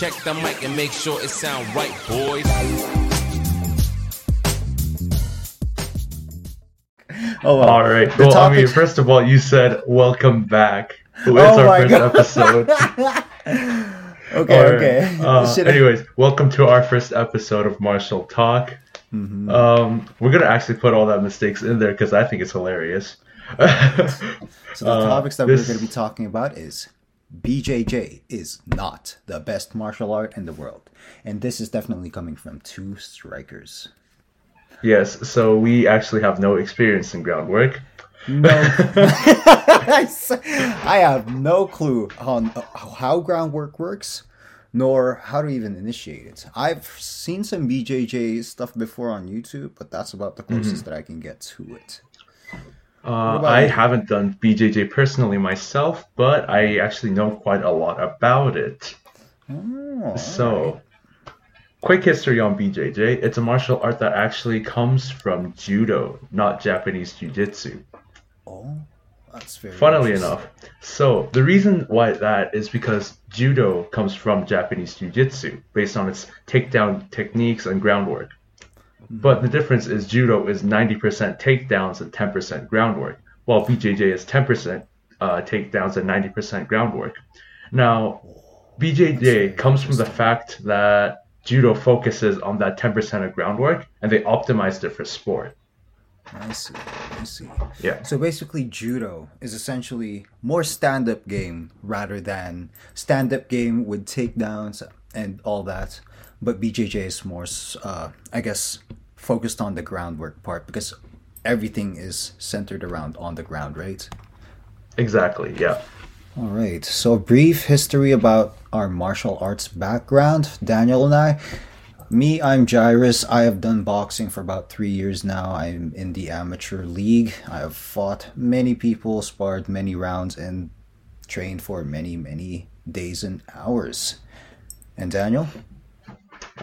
Check the mic and make sure it sound right, boys. Oh, well. All right. The Well, I mean, first of all, you said welcome back. It's Oh our my first God. episode. okay, All right. okay. Uh, anyways, welcome to our first episode of Martial Talk. Mm-hmm. Um, we're gonna actually put all that mistakes in there because I think it's hilarious. So the Uh, topics that this- we're going to be talking about is BJJ is not the best martial art in the world, and this is definitely coming from two strikers. yes, so we actually have no experience in groundwork. No, I have no clue on uh, how groundwork works, nor how to even initiate it. I've seen some BJJ stuff before on YouTube, but that's about the closest that I can get to it. Uh, I you? haven't done BJJ personally myself, but I actually know quite a lot about it. Oh, So, quick history on BJJ. It's a martial art that actually comes from judo, not Japanese jiu-jitsu. oh, that's very. Funnily enough. So, the reason why that is because judo comes from Japanese jiu-jitsu based on its takedown techniques and groundwork. But the difference is judo is 90% takedowns and 10% groundwork, while BJJ is 10% uh, takedowns and 90% groundwork. Now, BJJ comes from the fact that judo focuses on that 10% of groundwork and they optimized it for sport. I see. I see. Yeah. So basically, judo is essentially more stand-up game rather than stand-up game with takedowns and all that. But BJJ is more, uh, I guess, focused on the groundwork part because everything is centered around on the ground, right? Exactly, yeah. All right. So, brief history about our martial arts background. Daniel and I. Me, I'm Jairus. I have done boxing for about three years now. I'm in the amateur league. I have fought many people, sparred many rounds, and trained for many, many days and hours. And Daniel?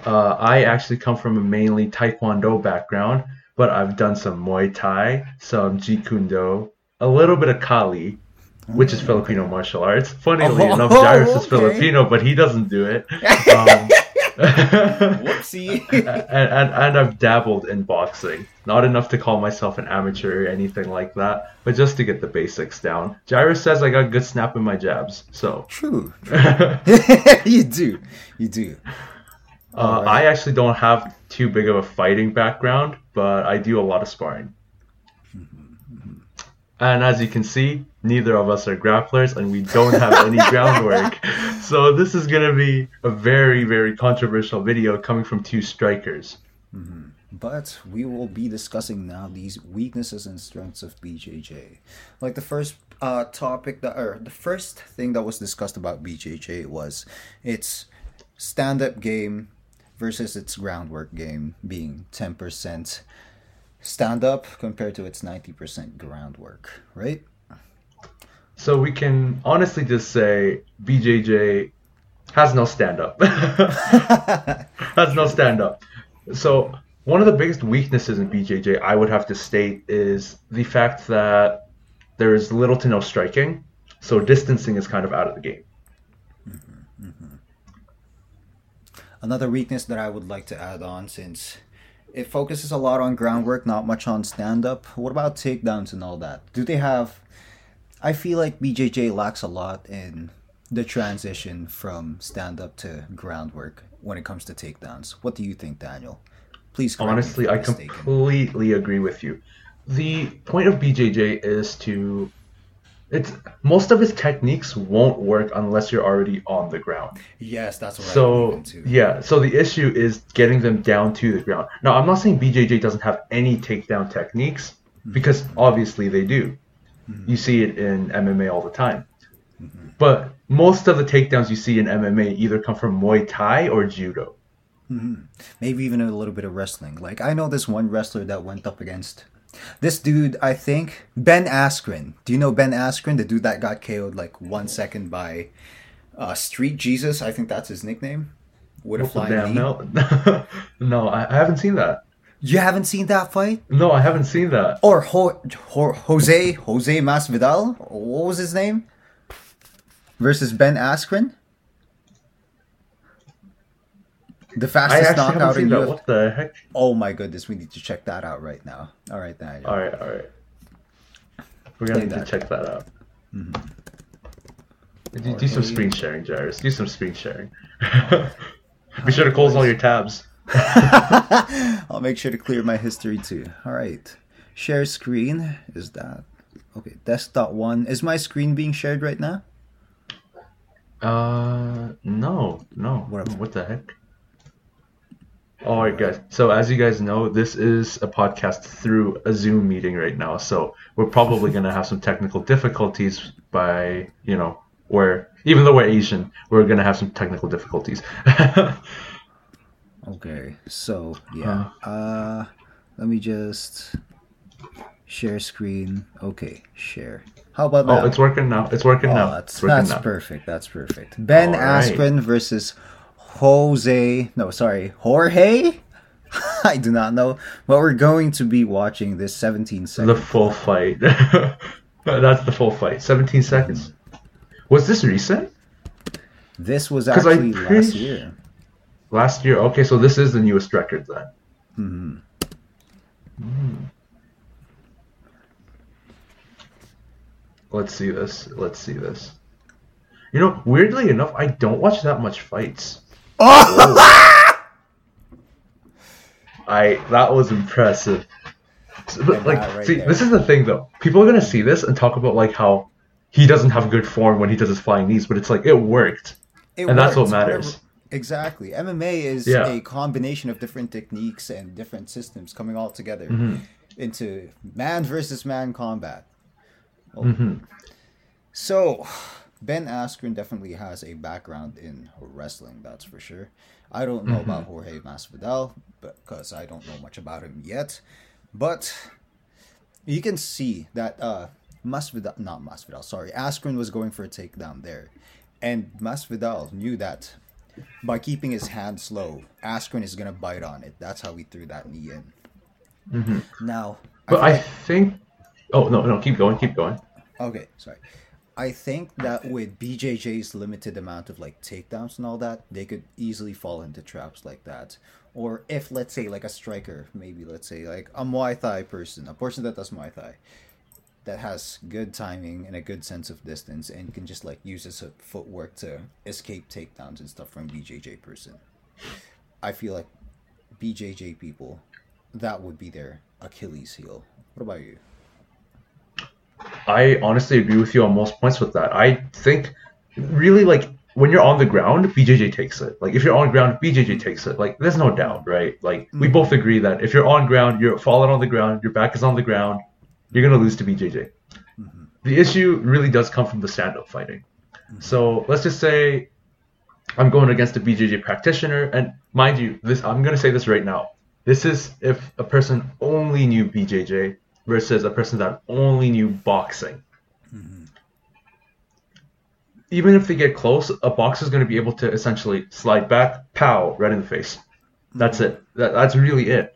Uh, I actually come from a mainly Taekwondo background, but I've done some Muay Thai, some Jeet Kune Do, a little bit of Kali, which is Filipino martial arts. Funnily Oh, enough, Jairus is. Filipino, but he doesn't do it. Um, Whoopsie. and, and, and I've dabbled in boxing. Not enough to call myself an amateur or anything like that, but just to get the basics down. Jairus says I got good snap in my jabs, so. True. you do. You do. Uh, I actually don't have too big of a fighting background, but I do a lot of sparring. And as you can see, neither of us are grapplers and we don't have any groundwork. So this is going to be a very, very controversial video coming from two strikers. But we will be discussing now these weaknesses and strengths of BJJ. Like the first uh, topic that, or the first thing that was discussed about BJJ was its stand-up game versus its groundwork game being ten percent stand-up compared to its ninety percent groundwork, right? So we can honestly just say BJJ has no stand up. has no stand up. So one of the biggest weaknesses in BJJ, I would have to state, is the fact that there is little to no striking. So distancing is kind of out of the game. Another weakness that I would like to add on since it focuses a lot on groundwork, not much on stand up. What about takedowns and all that? Do they have I feel like BJJ lacks a lot in the transition from stand up to groundwork when it comes to takedowns. What do you think, Daniel? Please Honestly, I mistaken. completely agree with you. The point of BJJ is to it's most of his techniques won't work unless you're already on the ground. Yes, that's what So believe in too. yeah, so the issue is getting them down to the ground. Now, I'm not saying BJJ doesn't have any takedown techniques mm-hmm. because obviously they do. Mm-hmm. You see it in MMA all the time. Mm-hmm. But most of the takedowns you see in MMA either come from Muay Thai or Judo. Maybe even a little bit of wrestling. Like I know this one wrestler that went up against this dude. I think Ben Askren. Do you know Ben Askren, the dude that got KO'd like one second by uh, Street Jesus? I think that's his nickname. With a flying Damn, knee. no, no, I, I haven't seen that. You haven't seen that fight? No, I haven't seen that. Or Ho- Ho- Jose Jose Masvidal? What was his name? Versus Ben Askren? The fastest knockout in. UFC. What the heck? Oh my goodness, we need to check that out right now. All right, then. All right, all right. We're gonna need to check that out. Mm-hmm. Do, do some screen sharing, Jairus. Do some screen sharing. Be sure to close all your tabs. I'll make sure to clear my history too. All right. Share screen. Is that okay? Desktop one. Is my screen being shared right now? Uh, no, no. What- What, the heck? All right, guys. So as you guys know, this is a podcast through a Zoom meeting right now. So we're probably gonna have some technical difficulties by, you know, where even though we're Asian, we're gonna have some technical difficulties. Okay. So yeah. Uh, let me just share screen. Okay, share. How about now? oh, it's working now. It's working Oh, now. that's working that's now. perfect. That's perfect. Ben right. Askren versus Jose. No, sorry, Jorge. I do not know, but we're going to be watching this 17 seconds. The full fight. That's the full fight. 17 seconds. Was this recent? This was actually last year. Last year. Okay, so this is the newest record then. hmm Let's see this. Let's see this. You know, weirdly enough, I don't watch that much fights. I that was impressive. But, like, right see, there. this is the thing though. People are gonna see this and talk about like how he doesn't have good form when he does his flying knees, but it's like it worked. It And that's what matters. Exactly. MMA is Yeah. a combination of different techniques and different systems coming all together Mm-hmm. into man versus man combat. Oh. Mhm. So, Ben Askren definitely has a background in wrestling, that's for sure. I don't know about Mm-hmm. Jorge Masvidal because I don't know much about him yet, but you can see that uh, Masvidal, not Masvidal, sorry, Askren was going for a takedown there, and Masvidal knew that by keeping his hands low, Askren is gonna bite on it. That's how he threw that knee in. Now, Mm-hmm. But feel I think. Oh no, no, keep going, keep going. Okay, sorry. I think that with BJJ's limited amount of like takedowns and all that, they could easily fall into traps like that. Or if let's say like a striker, maybe let's say like a Muay Thai person, a person that does Muay Thai, that has good timing and a good sense of distance and can just like use his footwork to escape takedowns and stuff from BJJ person. I feel like BJJ people, that would be their Achilles heel. What about you? I honestly agree with you on most points with that. I think really like when you're on the ground, BJJ takes it. Like if you're on ground, BJJ takes it. Like there's no doubt, right? Like we mm-hmm. both agree that if you're on ground, you're falling on the ground, your back is on the ground, you're gonna lose to BJJ. Mm-hmm. The issue really does come from the stand-up fighting. Mm-hmm. So let's just say I'm going against a BJJ practitioner, and mind you, this I'm gonna say this right now. This is if a person only knew BJJ versus a person that only knew boxing. Mm-hmm. Even if they get close, a boxer is going to be able to essentially slide back, pow, right in the face. That's it. That, that's really it.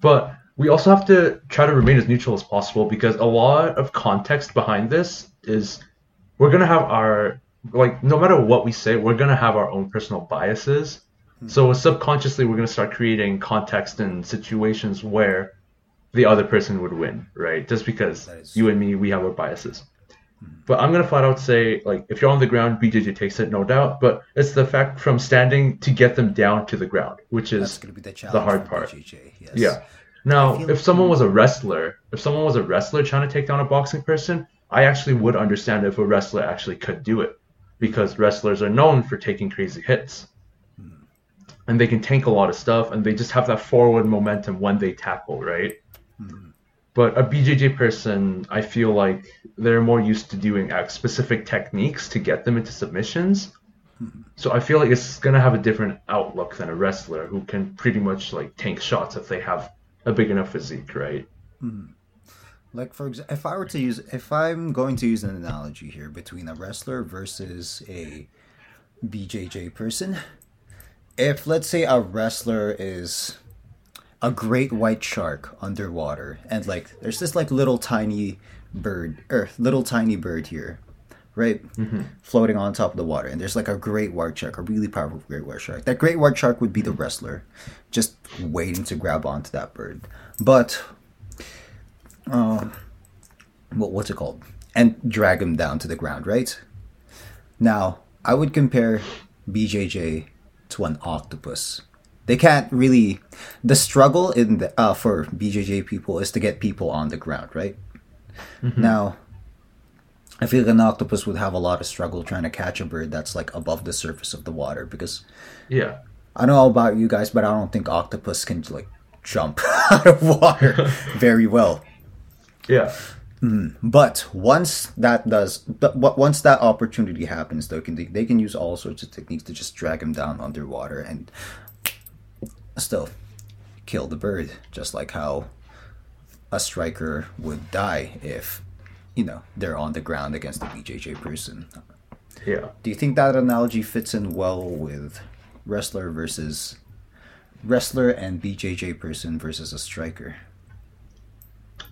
But we also have to try to remain as neutral as possible because a lot of context behind this is we're going to have our, like, no matter what we say, we're going to have our own personal biases. So subconsciously, we're going to start creating context and situations where the other person would win, right? Just because is you and me, we have our biases. Mm-hmm. But I'm gonna flat out say, like, if you're on the ground, BJJ takes it, no doubt. But it's the fact from standing to get them down to the ground, which is going to be the challenge. hard part. BJJ, yes. yeah. Now, if someone was a wrestler, if someone was a wrestler trying to take down a boxing person, I actually would understand if a wrestler actually could do it, because wrestlers are known for taking crazy hits, hmm. and they can tank a lot of stuff, and they just have that forward momentum when they tackle, right? But a BJJ person, I feel like they're more used to doing specific techniques to get them into submissions. So I feel like it's gonna have a different outlook than a wrestler who can pretty much like tank shots if they have a big enough physique, right? Hmm. Like for example, if I were to use, if I'm going to use an analogy here between a wrestler versus a BJJ person, if let's say a wrestler is a great white shark underwater, and like there's this like little tiny bird or little tiny bird here, right? Floating on top of the water, and there's like a great white shark, a really powerful great white shark. That great white shark would be the wrestler, just waiting to grab onto that bird. But, uh, what what's it called? And drag him down to the ground, right? Now, I would compare BJJ to an octopus. They can't really. The struggle in the uh, for BJJ people is to get people on the ground, right? Now, I feel like an octopus would have a lot of struggle trying to catch a bird that's like above the surface of the water because Yeah. I don't know about you guys, but I don't think octopus can like jump out of water very well. Yeah. But once that does, but but once that opportunity happens, though, can they, they can use all sorts of techniques to just drag him down underwater and still kill the bird, just like how a striker would die if you know they're on the ground against a BJJ person. Yeah. Do you think that analogy fits in well with wrestler versus wrestler and BJJ person versus a striker?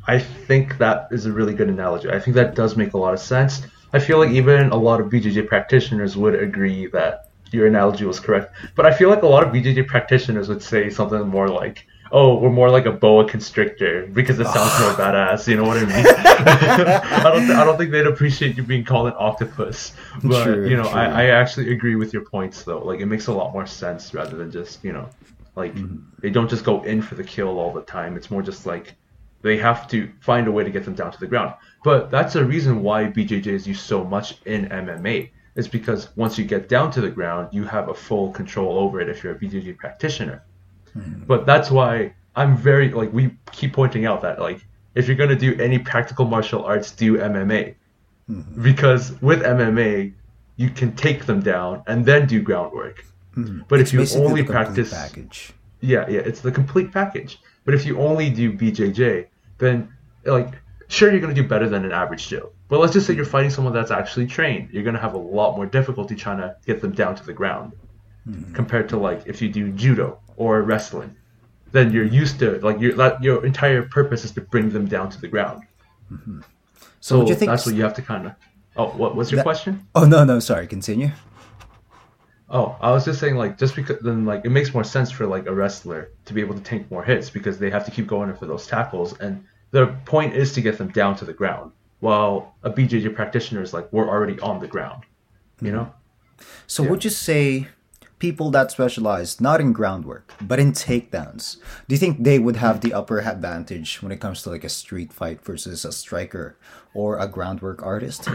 I think that is a really good analogy. I think that does make a lot of sense. I feel like even a lot of BJJ practitioners would agree that your analogy was correct. But I feel like a lot of BJJ practitioners would say something more like, "Oh, we're more like a boa constrictor because it sounds more badass." You know what I mean? I don't. I don't think they'd appreciate you being called an octopus. But True, you know, true. I, I actually agree with your points though. Like it makes a lot more sense rather than just you know, like mm-hmm. they don't just go in for the kill all the time. It's more just like they have to find a way to get them down to the ground. But that's the reason why BJJ is used so much in MMA. Is because once you get down to the ground, you have a full control over it if you're a BJJ practitioner. But that's why I'm very like we keep pointing out that like if you're gonna do any practical martial arts, do MMA. Because with MMA, you can take them down and then do groundwork. But if you only practice package. yeah, yeah, it's the complete package. But if you only do BJJ, then like sure you're gonna do better than an average Joe. But let's just say you're fighting someone that's actually trained. You're gonna have a lot more difficulty trying to get them down to the ground mm-hmm. compared to like if you do judo or wrestling. Then you're used to like your that your entire purpose is to bring them down to the ground. Mm-hmm. So would you think that's what you have to kind of. Oh, what was your That- question? Oh no, no, sorry. Continue. Oh, I was just saying, like, just because then, like, it makes more sense for like a wrestler to be able to take more hits because they have to keep going in for those tackles, and the point is to get them down to the ground. While a BJJ practitioner is like, we're already on the ground, you mm-hmm. know? So would you say people that specialize not in groundwork but in takedowns, do you think they would have the upper advantage when it comes to like a street fight versus a striker or a groundwork artist?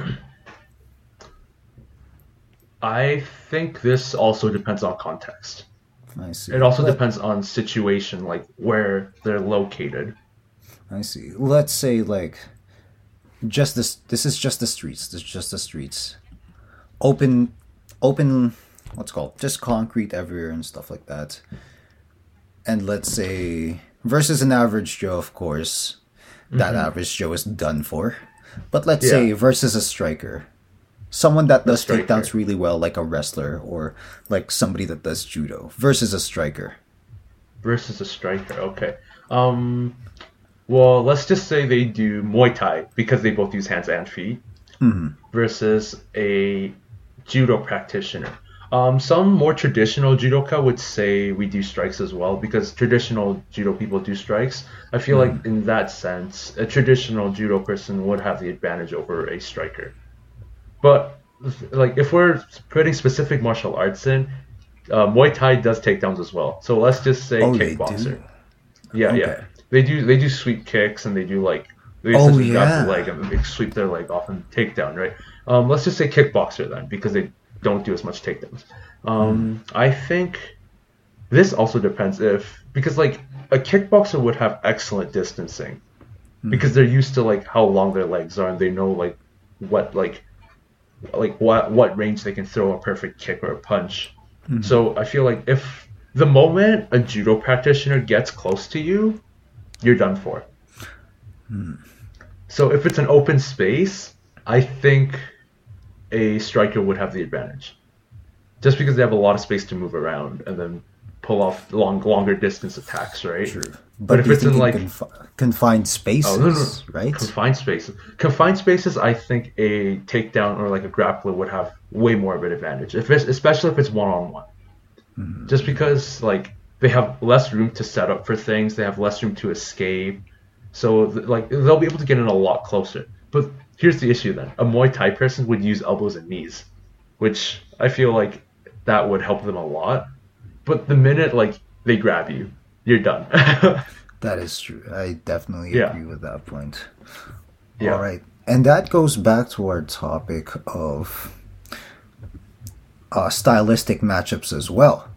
I think this also depends on context. I see. It also Let- depends on situation, like where they're located. I see. Let's say like just this this is just the streets. This is just the streets. Open open what's called? Just concrete everywhere and stuff like that. And let's say versus an average Joe, of course. That average Joe is done for. But let's Yeah. say versus a striker. Someone that does takedowns really well, like a wrestler or like somebody that does judo, versus a striker. versus a striker. Okay. Um, well, let's just say they do Muay Thai because they both use hands and feet versus a judo practitioner. Um, some more traditional judoka would say we do strikes as well because traditional judo people do strikes. I feel like in that sense, a traditional judo person would have the advantage over a striker. But like if we're putting specific martial arts in, uh, Muay Thai does takedowns as well. So let's just say Oh, kickboxer. Yeah, Okay. yeah. They do they do sweep kicks and they do like they Oh, yeah. the leg and they sweep their leg off and take down, right? Um, let's just say kickboxer then because they don't do as much takedowns. Um, I think this also depends if because like a kickboxer would have excellent distancing because they're used to like how long their legs are and they know like what like like what what range they can throw a perfect kick or a punch. So I feel like if the moment a judo practitioner gets close to you, you're done for. So if it's an open space, I think a striker would have the advantage. Just because they have a lot of space to move around and then pull off long longer distance attacks, right? True. But, But, if it's in like confi- confined spaces, Oh, no, no. right? confined spaces, confined spaces, I think a takedown or like a grappler would have way more of an advantage, if it's, especially if it's one on one. Just because like they have less room to set up for things, they have less room to escape, so like they'll be able to get in a lot closer. But here's the issue then: a Muay Thai person would use elbows and knees, which I feel like that would help them a lot. But the minute like they grab you, you're done. That is true. I definitely Yeah. agree with that point. Yeah. All right. And that goes back to our topic of uh, stylistic matchups as well.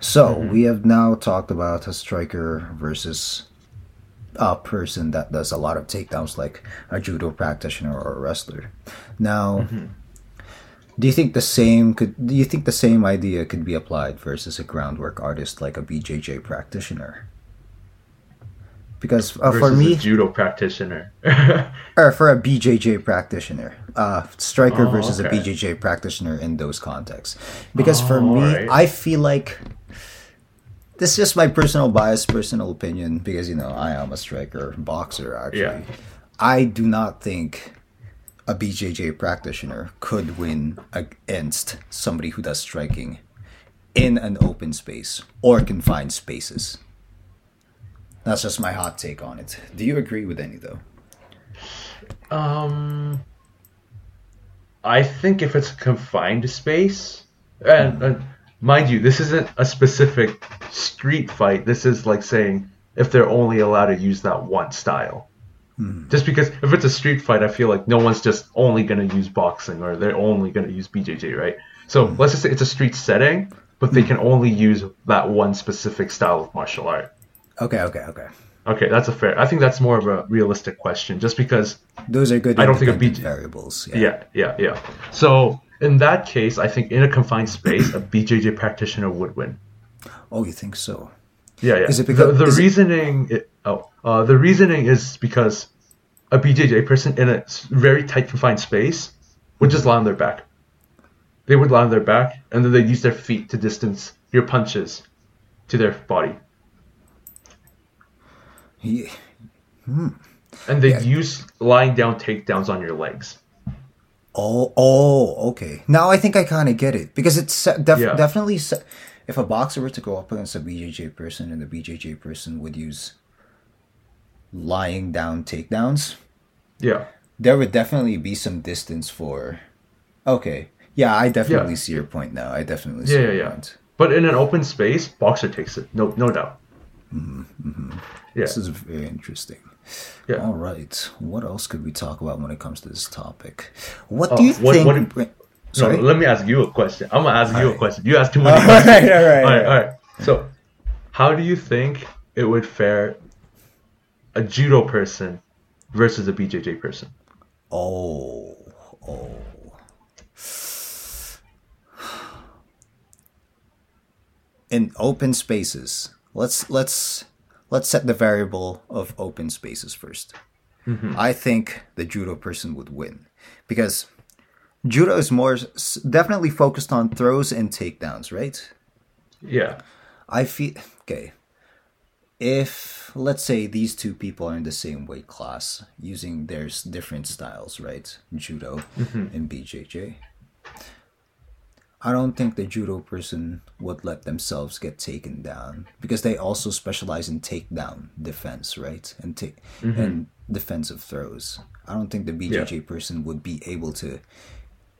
So Mm-hmm. we have now talked about a striker versus a person that does a lot of takedowns, like a judo practitioner or a wrestler. Now, Mm-hmm. do you think the same could? Do you think the same idea could be applied versus a groundwork artist like a BJJ practitioner? Because uh, for me, a judo practitioner. or for a BJJ practitioner, uh, striker Oh, versus okay. a BJJ practitioner in those contexts. Because for Oh, me, alright. I feel like this is just my personal bias, personal opinion. Because you know, I am a striker, boxer. Actually, Yeah. I do not think a BJJ practitioner could win against somebody who does striking in an open space or confined spaces. That's just my hot take on it. Do you agree with any though? Um, I think if it's a confined space, and, and mind you, this isn't a specific street fight. This is like saying if they're only allowed to use that one style. Hmm. Just because if it's a street fight, I feel like no one's just only going to use boxing or they're only going to use BJJ, right? So hmm. let's just say it's a street setting, but they hmm. can only use that one specific style of martial art. Okay, okay, okay. Okay, that's a fair. I think that's more of a realistic question, just because Those are good I don't think of BJ variables. Yeah, yeah, yeah. So in that case, I think in a confined space, a BJJ practitioner would win. Oh, you think so? Yeah, yeah. Is it because- the, the is it- reasoning? oh, uh, the reasoning is because a BJJ person in a very tight confined space would just lie on their back. They would lie on their back, and then they'd use their feet to distance your punches to their body, He, and they'd use lying down takedowns on your legs. Oh, oh, okay. Now I think I kind of get it because it's def- Yeah. definitely se- if a boxer were to go up against a BJJ person and the BJJ person would use lying down takedowns, Yeah. there would definitely be some distance for. Okay, yeah, I definitely Yeah. see your point now. I definitely see Yeah, yeah, your yeah. point. But in an open space, boxer takes it. No, no doubt. Mm-hmm, Yeah. This is very interesting. Yeah. All right. What else could we talk about when it comes to this topic? What Oh, do you what- think? what- Wait, No, Sorry. let me ask you a question. I'm gonna ask you a question. You ask too many All questions. right, all right, all right, all right. So, how do you think it would fare a judo person versus a BJJ person? Oh, oh. In open spaces, let's let's let's set the variable of open spaces 1st mm-hmm. I think the judo person would win because judo is more s- definitely focused on throws and takedowns, right? Yeah. I feel okay. If let's say these two people are in the same weight class, using their different styles, right? Judo mm-hmm. and BJJ. I don't think the judo person would let themselves get taken down because they also specialize in takedown defense, right? And take mm-hmm. and defensive throws. I don't think the BJJ person would be able to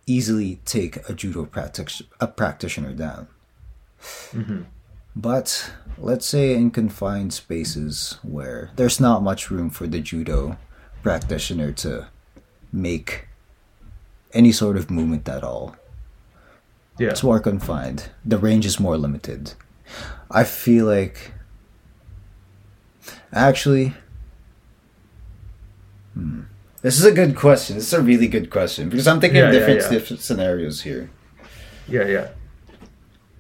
easily take a judo practic- a practitioner down. Mm-hmm. But let's say in confined spaces where there's not much room for the judo practitioner to make any sort of movement at all. Yeah. It's more confined. The range is more limited. I feel like actually hmm, this is a good question. This is a really good question because I'm thinking Yeah, of different, yeah. different scenarios here. Yeah, yeah.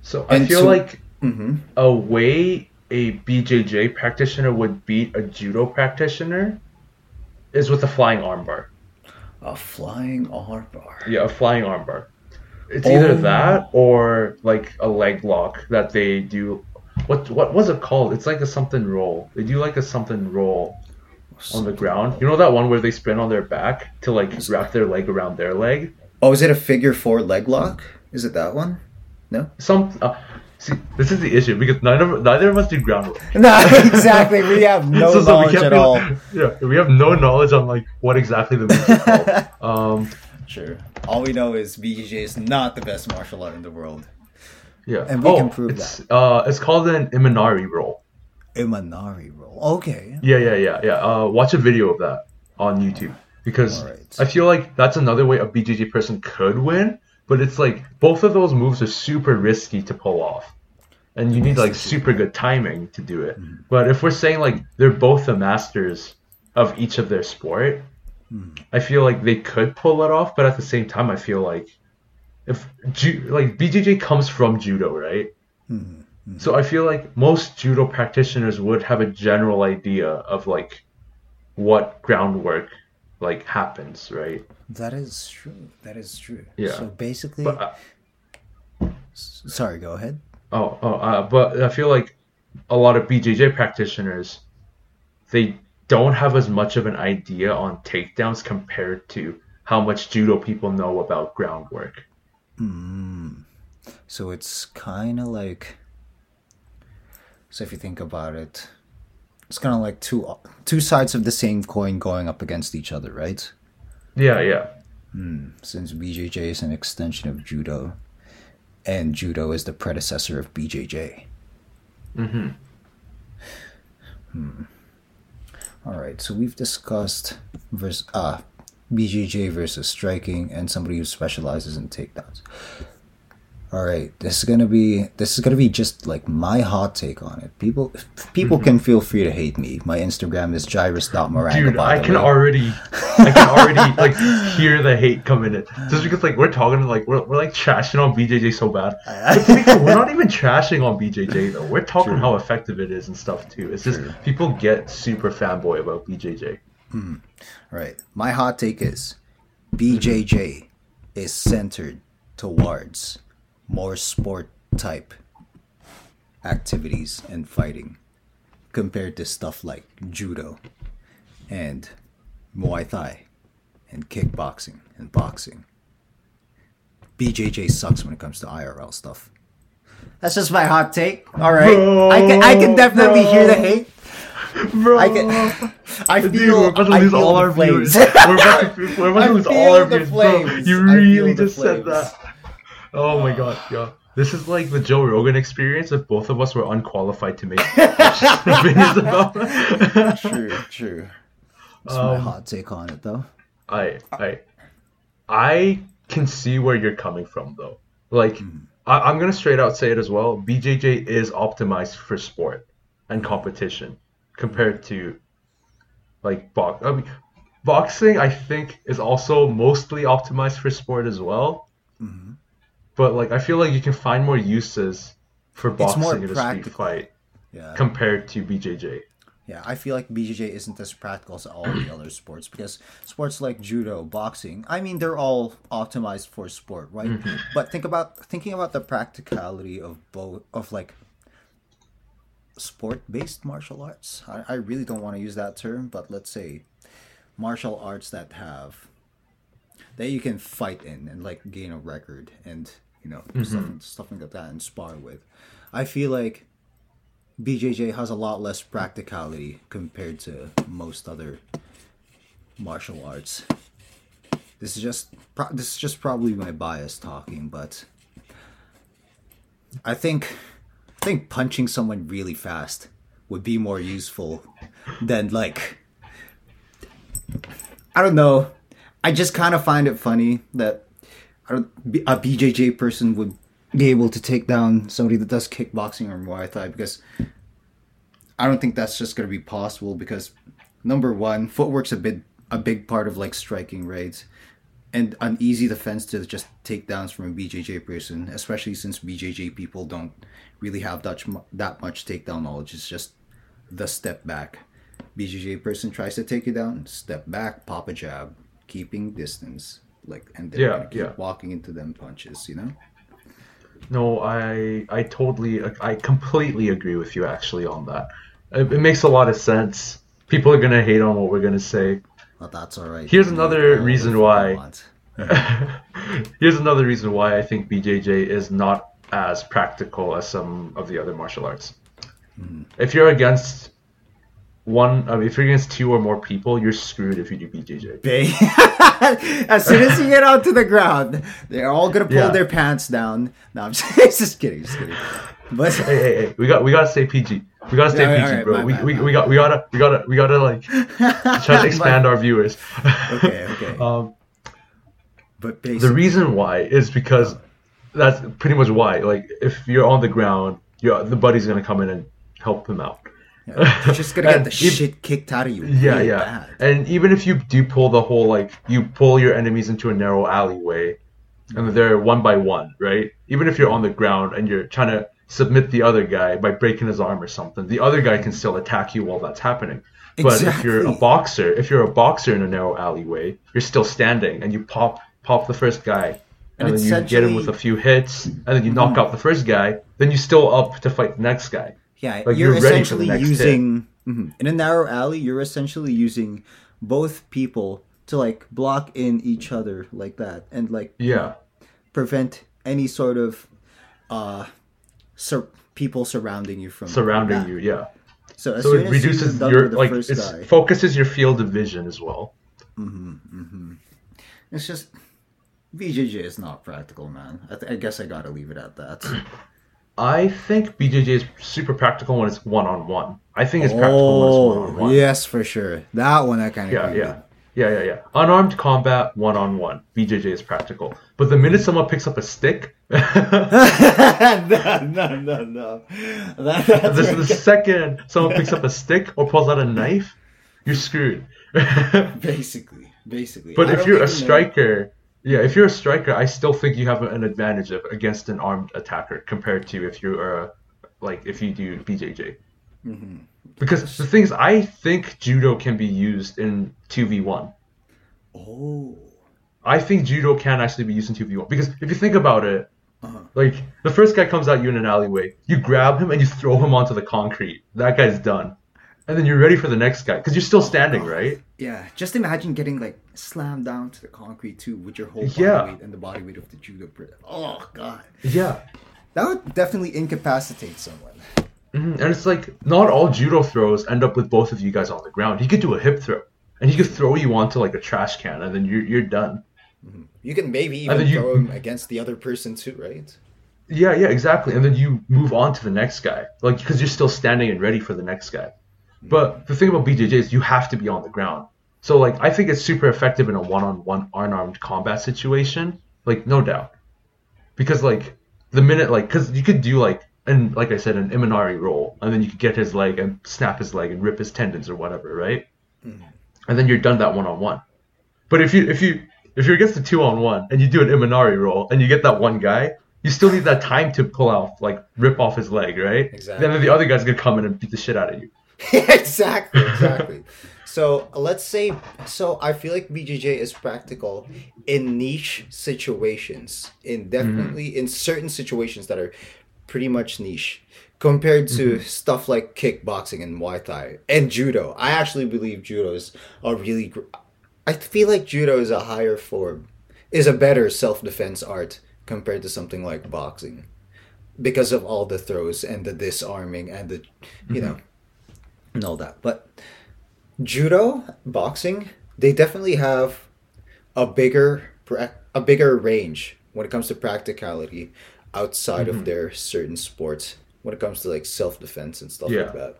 So I And feel so- like Mm-hmm. a way a BJJ practitioner would beat a judo practitioner is with a flying armbar. A flying armbar. Yeah, a flying armbar. It's either Oh. that or like a leg lock that they do what what was it called? It's like a something roll. They do like a something roll on the ground. You know that one where they spin on their back to like wrap their leg around their leg. Oh, is it a figure four leg lock? Is it that one? No. Some uh, see, this is the issue because neither neither of us do groundwork. No, exactly. We have no So- so knowledge at all. Yeah, we have no knowledge on like what exactly the moves are called. Um, Sure. All we know is BJJ is not the best martial art in the world. yeah, And we oh, can prove it's, Uh, it's called an Imanari roll. Imanari roll. Okay. Yeah, yeah, yeah, yeah. Uh, watch a video of that on YouTube because Alright. I feel like that's another way a BJJ person could win. But it's like both of those moves are super risky to pull off, and you need like super good timing to do it. Mm-hmm. But if we're saying like they're both the masters of each of their sport, Mm. I feel like they could pull it off. But at the same time, I feel like if ju- like BJJ comes from judo, right? Mm-hmm. So I feel like most judo practitioners would have a general idea of like what groundwork like happens, right? That is true. That is true. Yeah. So basically, But uh, sorry. Go ahead. oh, oh, uh, but I feel like a lot of BJJ practitioners they don't have as much of an idea on takedowns compared to how much judo people know about groundwork. Hmm. So it's kind of like. So if you think about it, it's kind of like two two sides of the same coin going up against each other, right? Yeah, yeah. Hmm. Since BJJ is an extension of judo, and judo is the predecessor of BJJ. Mm-hmm. Hmm. All right, so we've discussed vers- uh, BJJ versus striking, and somebody who specializes in takedowns. All right, this is gonna be this is gonna be just like my hot take on it. People people can mm-hmm. feel free to hate me. My Instagram is jairus.maranga. Dude, I can way. already, I can already like hear the hate coming in. Just because like we're talking like we're, we're like trashing on BJJ so bad. But to be fair, we're not even trashing on BJJ though. We're talking how effective it is and stuff too. It's just people get super fanboy about BJJ. Hmm. All right, my hot take is BJJ is centered towards more sport type activities and fighting compared to stuff like judo and Muay Thai and kickboxing and boxing. BJJ sucks when it comes to IRL stuff. That's just my hot take. All right, I can I can definitely hear the hate. Bro, I can. I feel. Dude, we're about to lose all our flames. We're about to, we're about I to lose all our. Bro, flames. you really just said that. Oh my god, yeah. This is like the Joe Rogan experience if both of us were unqualified to make opinions about. True, true. That's my Um, hot take on it, though. I I I can see where you're coming from though. Like I, I'm gonna straight out say it as well. BJJ is optimized for sport and competition compared to like box. I mean, boxing I think is also mostly optimized for sport as well. But like I feel like you can find more uses for It's more boxing in a street practical. fight Yeah, compared to BJJ. yeah. I feel like BJJ isn't as practical as all the other sports because sports like judo, boxing. I mean, they're all optimized for sport, right? Mm-hmm. But think about thinking about the practicality of both of like sport-based martial arts. I, I really don't want to use that term, but let's say martial arts that have that you can fight in and like gain a record and you know mm-hmm. stuff, stuff like that and spar with. I feel like BJJ has a lot less practicality compared to most other martial arts. This is just pro- this is just probably my bias talking, but I think I think punching someone really fast would be more useful than like I don't know. I just kind of find it funny that a BJJ person would be able to take down somebody that does kickboxing or Muay Thai because I don't think that's just going to be possible because number one, footwork's a big a big part of like striking, raids And an easy defense to just take downs from a BJJ person, especially since BJJ people don't really have that, that much takedown knowledge. It's just the step back. BJJ person tries to take you down, step back, pop a jab, keeping distance, like, and then Yeah, gonna keep yeah. walking into them punches. You know. No, I I totally I completely agree with you actually on that. It, it makes a lot of sense. People are gonna hate on what we're gonna say. But that's all right. Here's another all uh, reason why. Here's another reason why I think BJJ is not as practical as some of the other martial arts. Hmm. If you're against one, I mean, if you're against two or more people, you're screwed if you do BJJ. As soon as you get onto the ground, they're all gonna pull Yeah. their pants down. No, I'm just, just kidding, just kidding. But Hey, hey, hey, we got we gotta stay PG. We gotta stay Yeah, PG, alright, bro. we, bad, we, we got we gotta we gotta we gotta like try to expand our viewers. okay, okay. um, but the reason why is because that's pretty much why. Like, if you're on the ground, your the buddy's gonna come in and help him out. you're just gonna get the if- shit kicked out of you. Yeah, real yeah. bad. And even if you do pull the whole like you pull your enemies into a narrow alleyway, and mm-hmm. they're one by one, right? Even if you're on the ground and you're trying to submit the other guy by breaking his arm or something, the other guy can still attack you while that's happening. But if you're a boxer, if you're a boxer in a narrow alleyway, you're still standing and you pop pop the first guy. And, And then you get him with a few hits, and then you knock mm-hmm. out the first guy. Then you're still up to fight the next guy. Yeah, Like, you're, you're ready for the essentially using Mhm. in a narrow alley. You're essentially using both people to like block in each other like that, and like Yeah, prevent any sort of uh, sur- people surrounding you from surrounding that. you. Yeah. So as so it reduces your like it focuses your field of vision as well. Mm-hmm, mm-hmm. it's just BJJ is not practical, man. I, th- I guess I gotta leave it at that. I think BJJ is super practical when it's one on one. I think it's practical when it's one on one. yes, for sure. That one I kind of yeah, yeah, yeah, yeah, yeah. Unarmed combat, one on one. BJJ is practical. But the minute someone picks up a stick, no, no, no, no. That, is the second someone picks up a stick or pulls out a knife, you're screwed. basically, basically. But I if you're a striker, yeah, if you're a striker, I still think you have an advantage of, against an armed attacker compared to if you are like if you do BJJ. Mm-hmm. Because the things I think judo can be used in two v one. oh, I think judo can actually be used in two v one because if you think about it, Uh-huh. like the first guy comes at you in an alleyway, you grab him and you throw him onto the concrete. That guy's done, and then you're ready for the next guy because you're still standing, right? yeah. Just imagine getting like slammed down to the concrete too with your whole body Yeah. weight and the body weight of the judo. Pre- oh god, Yeah. that would definitely incapacitate someone. Mhm, And it's like not all judo throws end up with both of you guys on the ground. He could do a hip throw, and he could throw you onto like a trash can, and then you're you're done. You can maybe even you- throw him against the other person too, right? Yeah, yeah, exactly. And then you move on to the next guy, like because you're still standing and ready for the next guy. But the thing about BJJ is you have to be on the ground. So like I think it's super effective in a one-on-one unarmed combat situation, like no doubt, because like the minute like because you could do like and like I said an Imanari roll, and then you could get his leg and snap his leg and rip his tendons or whatever, right? Mm-hmm. And then you're done that one-on-one. But if you if you if you're against a two-on-one and you do an Imanari roll and you get that one guy, you still need that time to pull off like rip off his leg, right? Exactly. Then the other guy's gonna come in and beat the shit out of you. exactly, exactly. so let's say, so I feel like BJJ is practical in niche situations, in mm-hmm. definitely in certain situations that are pretty much niche compared to mm-hmm. stuff like kickboxing and Muay Thai and judo. I actually believe judo is a really. Gr- I feel like judo is a higher form, is a better self defense art compared to something like boxing, because of all the throws and the disarming and the, you know mm-hmm. And all that. But judo, boxing, they definitely have a bigger a bigger range when it comes to practicality outside Mm-hmm. of their certain sports when it comes to like self defense and stuff Yeah. like that.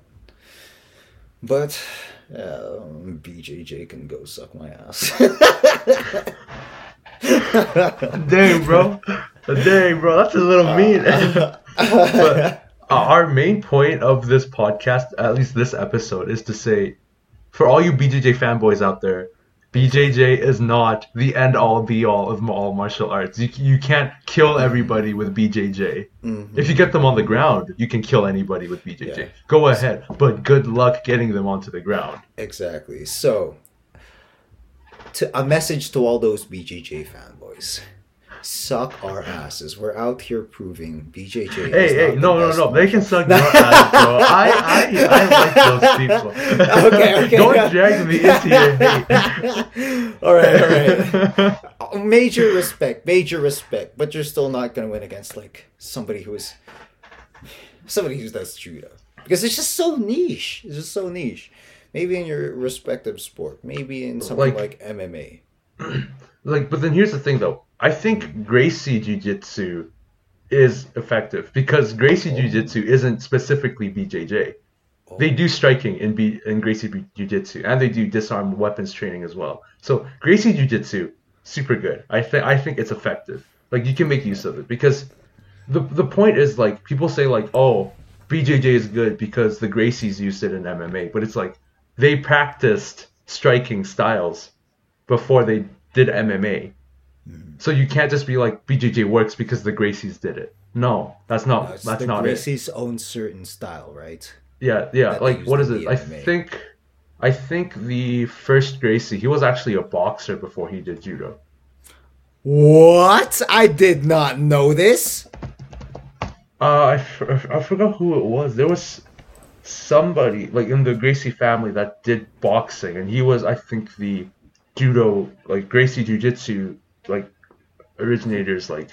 But uh, BJJ can go suck my ass. Dang, bro. Dang, bro. That's a little mean. but Uh, our main point of this podcast, at least this episode, is to say, for all you BJJ fanboys out there, BJJ is not the end all be all of all martial arts. You, you can't kill mm-hmm. everybody with BJJ. Mm-hmm. If you get them on the ground, you can kill anybody with BJJ. Yeah. Go ahead, but good luck getting them onto the ground. Exactly. So, to a message to all those BJJ fanboys: suck our asses. We're out here proving BJJ. is Hey, hey, no, no, no. They can suck your ass, bro. I, I, I like those people. Okay, okay. Don't drag me into your hate. all right, all right. Major respect, major respect, but you're still not gonna win against like somebody who is somebody who does judo because it's just so niche. It's just so niche. Maybe in your respective sport, maybe in something like, Like- MMA. like, but then here's the thing, though. I think Gracie Jiu Jitsu is effective because Gracie oh. Jiu Jitsu isn't specifically BJJ. Oh. They do striking in B in Gracie Jiu Jitsu, and they do disarm weapons training as well. So Gracie Jiu Jitsu, super good. I think I think it's effective. Like you can make use of it because the the point is like people say like oh BJJ is good because the Gracies used it in MMA, but it's like they practiced striking styles before they did MMA. So you can't just be like BJJ works because the Gracies did it. No, that's not It's that's the not it. Gracie's own certain style, right? Yeah, yeah. that Like what is it? I think I think the first Gracie, he was actually a boxer before he did judo. What? I did not know this. Uh, I, f- I forgot who it was. There was somebody like in the Gracie family that did boxing, and he was, I think, the judo like Gracie Jiu-Jitsu like originators, like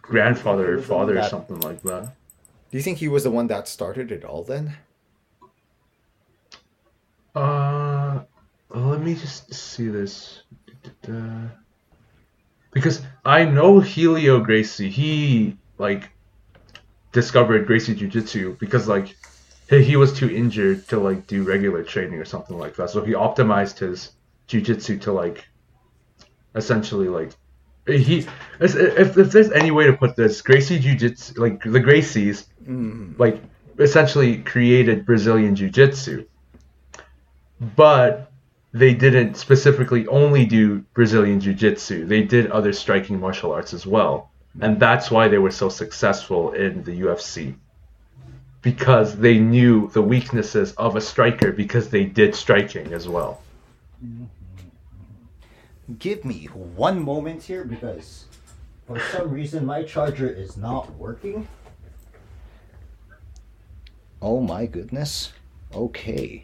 grandfather or was the one father or something like that. Do you think he was the one that started it all then? Uh, let me just see this. Because I know Helio Gracie, he like discovered Gracie Jiu Jitsu because like he he was too injured to like do regular training or something like that. So he optimized his Jiu Jitsu to like essentially like he if, if if there's any way to put this, Gracie Jiu Jitsu like the Gracies mm-hmm. like essentially created Brazilian Jiu Jitsu but they didn't specifically only do Brazilian Jiu Jitsu. They did other striking martial arts as well. And that's why they were so successful in the UFC. Because they knew the weaknesses of a striker because they did striking as well. Mm-hmm. Give me one moment here because for some reason my charger is not working. Oh my goodness. Okay.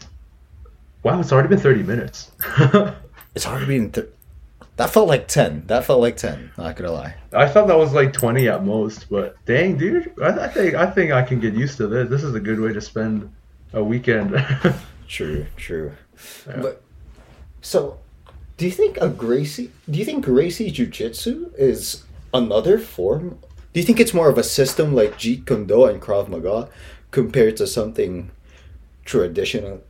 Wow, it's already been 30 minutes. It's hard to be in. Th- that felt like 10. That felt like 10. Not gonna lie. I thought that was like 20 at most, but dang, dude, I, I think I think I can get used to this. This is a good way to spend a weekend. True, true. But so, do you think a Gracie? Do you think Gracie Jiu Jitsu is another form? Do you think it's more of a system like Jeet Kune Do and Krav Maga compared to something traditional?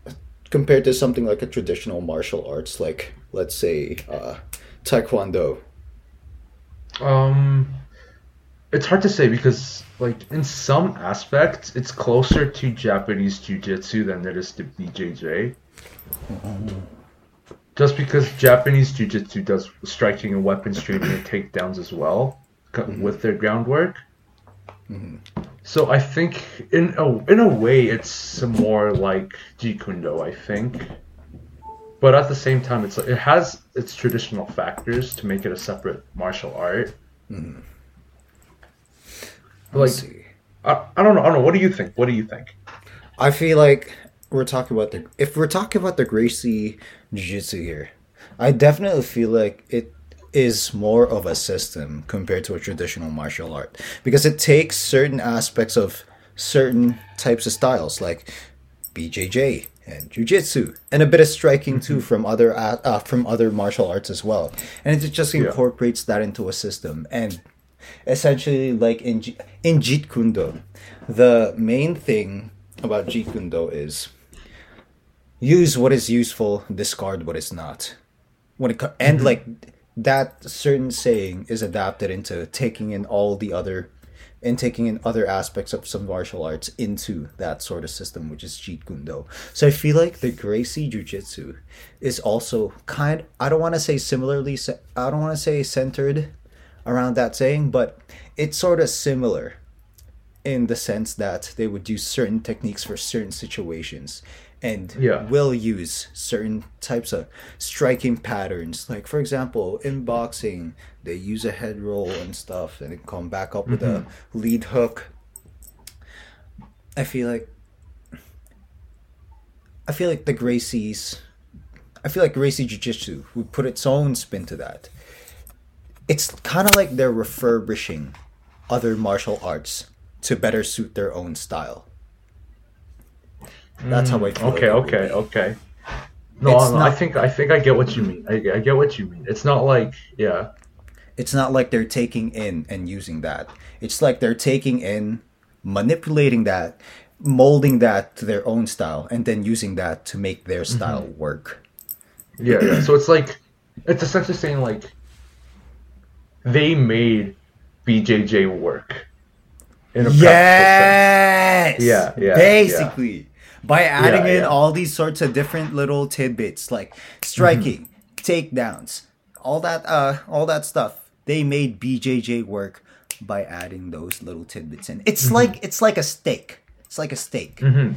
Compared to something like a traditional martial arts, like let's say uh, Taekwondo. Um, it's hard to say because, like, in some aspects, it's closer to Japanese Jiu-Jitsu than it is to BJJ. Just because Japanese Jiu-Jitsu does striking and weapons training and takedowns as well co- mm-hmm. with their groundwork. Mm-hmm. So I think in a in a way it's more like Jeet Kune I think. But at the same time, it's it has its traditional factors to make it a separate martial art. Mm-hmm. Let's Like see. I, I don't know. I don't know. What do you think? What do you think? I feel like we're talking about the if we're talking about the Gracie Jiu-Jitsu here, I definitely feel like it is more of a system compared to a traditional martial art because it takes certain aspects of certain types of styles like BJJ and Jiu-Jitsu and a bit of striking too from other uh, uh, from other martial arts as well, and it just incorporates that into a system. And essentially like in in Jeet Kune Do, the main thing about Jeet Kune Do is use what is useful, discard what is not. When it co- and mm-hmm. like that certain saying is adapted into taking in all the other and taking in other aspects of some martial arts into that sort of system, which is Jeet Kune Do. So I feel like the Gracie Jiu Jitsu is also kind. I don't want to say similarly. I don't want to say centered around that saying, but it's sort of similar in the sense that they would use certain techniques for certain situations and Yeah. will use certain types of striking patterns. Like for example, in boxing, they use a head roll and stuff, and come back up with a mm-hmm. lead hook. I feel like I feel like the Gracies I feel like Gracie Jiu Jitsu would put its own spin to that. It's kind of like they're refurbishing other martial arts to better suit their own style. That's how I feel. Okay, like it would okay, okay. No, It's no, I think I think I get what you mean. I, I get what you mean. It's not like yeah, It's not like they're taking in and using that. It's like they're taking in, manipulating that, molding that to their own style, and then using that to make their mm-hmm. style work. yeah, yeah. So it's like it's essentially saying like they made BJJ work in a practical sense. Yes. Yeah, yeah, Basically, by adding Yeah, in yeah. all these sorts of different little tidbits like striking, mm-hmm. takedowns, all that, uh, all that stuff, they made BJJ work by adding those little tidbits in. It's mm-hmm. like it's like a steak. It's like a steak. Mm-hmm.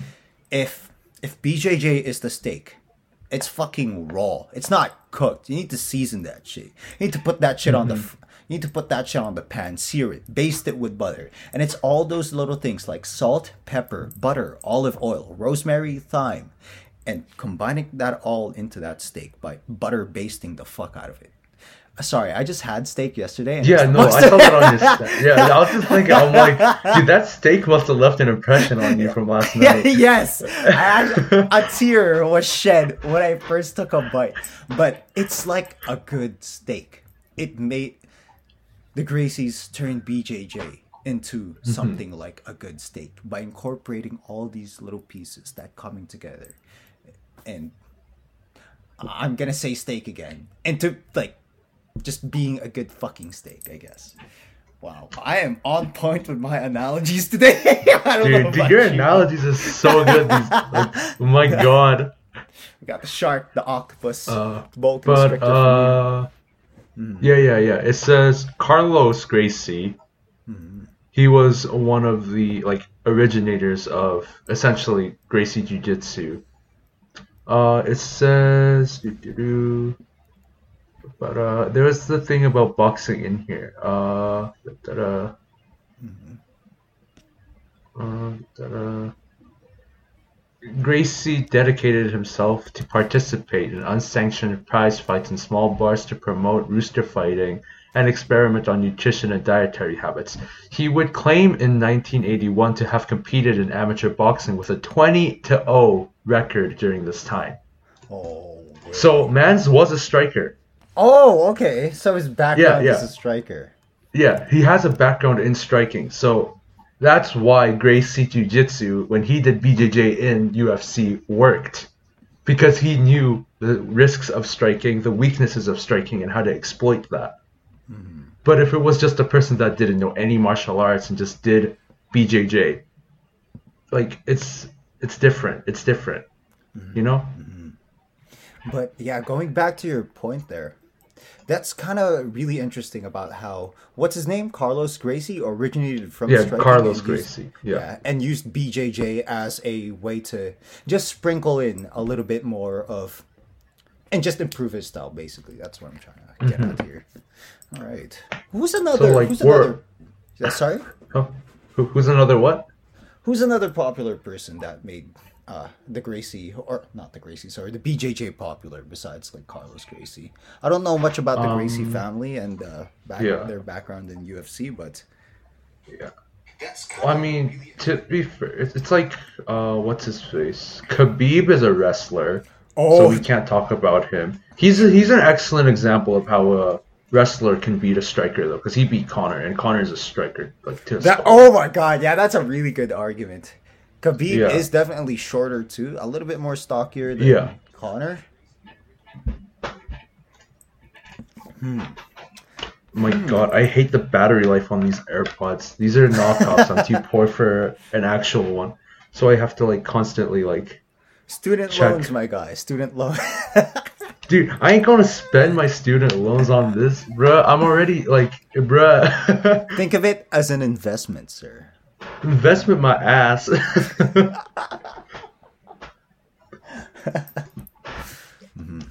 If if BJJ is the steak, it's fucking raw. It's not cooked. You need to season that shit. You need to put that shit on the. You need to put that shit on the pan, sear it, baste it with butter, and it's all those little things like salt, pepper, butter, olive oil, rosemary, thyme, and combining that all into that steak by butter basting the fuck out of it. Uh, Sorry, I just had steak yesterday. And Yeah, no, I saw that on your Yeah, I was just thinking, I'm like, dude, that steak must have left an impression on you from last night. yes, I a tear was shed when I first took a bite. But it's like a good steak. It made the Gracies turned BJJ into something like a good steak by incorporating all these little pieces that coming together, and I'm gonna say steak again into like just being a good fucking steak, I guess. Wow, I am on point with my analogies today. I don't know Dude, dude your you. analogies are so good. These, like, oh my god. We got the shark, the octopus, Uh, boa But constrictor. Uh, yeah, yeah, yeah. It says Carlos Gracie. He was one of the like originators of essentially Gracie Jiu Jitsu. Uh, it says, doo-doo-doo. but uh, there was the thing about boxing in here. Uh, da-da. Uh, da-da. Gracie dedicated himself to participate in unsanctioned prize fights in small bars to promote rooster fighting and experiment on nutrition and dietary habits. He would claim in 1981 to have competed in amateur boxing with a 20 to 0 record during this time. oh, wait. So Mans was a striker. oh, okay. So his background Yeah, is a striker. Yeah, he has a background in striking. So that's why Gracie Jiu Jitsu, when he did BJJ in UFC, worked. Because he knew the risks of striking, the weaknesses of striking, and how to exploit that. Mm-hmm. But if it was just a person that didn't know any martial arts and just did BJJ, like it's it's different. It's different. Mm-hmm. You know? Mm-hmm. But yeah, going back to your point there, that's kind of really interesting about how what's his name, Carlos Gracie, originated from Yeah, Carlos and used- Gracie, yeah. and used BJJ as a way to just sprinkle in a little bit more of, and just improve his style. Basically, that's what I'm trying to get at here. All right, who's another? Mm-hmm. like, who's another? Sorry. Who, who's another what? Who's another popular person that made uh, the Gracie, or not the Gracie, sorry, the BJJ popular besides like Carlos Gracie? I don't know much about the Gracie family and uh, back, Um, yeah. their background in UFC, but Yeah. Well, I mean, to be fair, it's, it's like, uh, what's his face? Khabib is a wrestler, so Oh. we can't talk about him. He's a, he's an excellent example of how a wrestler can beat a striker, though, because he beat Conor, and Conor is a striker. Like to that oh my god, yeah, that's a really good argument. Khabib Yeah. is definitely shorter too, a little bit more stockier than Yeah. Conor. My Hmm. God, I hate the battery life on these AirPods. These are knockoffs. I'm too poor for an actual one, so I have to like constantly like. Student Check. loans, my guy. Student loan. Dude, I ain't gonna spend my student loans on this, bruh. I'm already like, bruh. Think of it as an investment, sir. Investment my ass. Mm-hmm.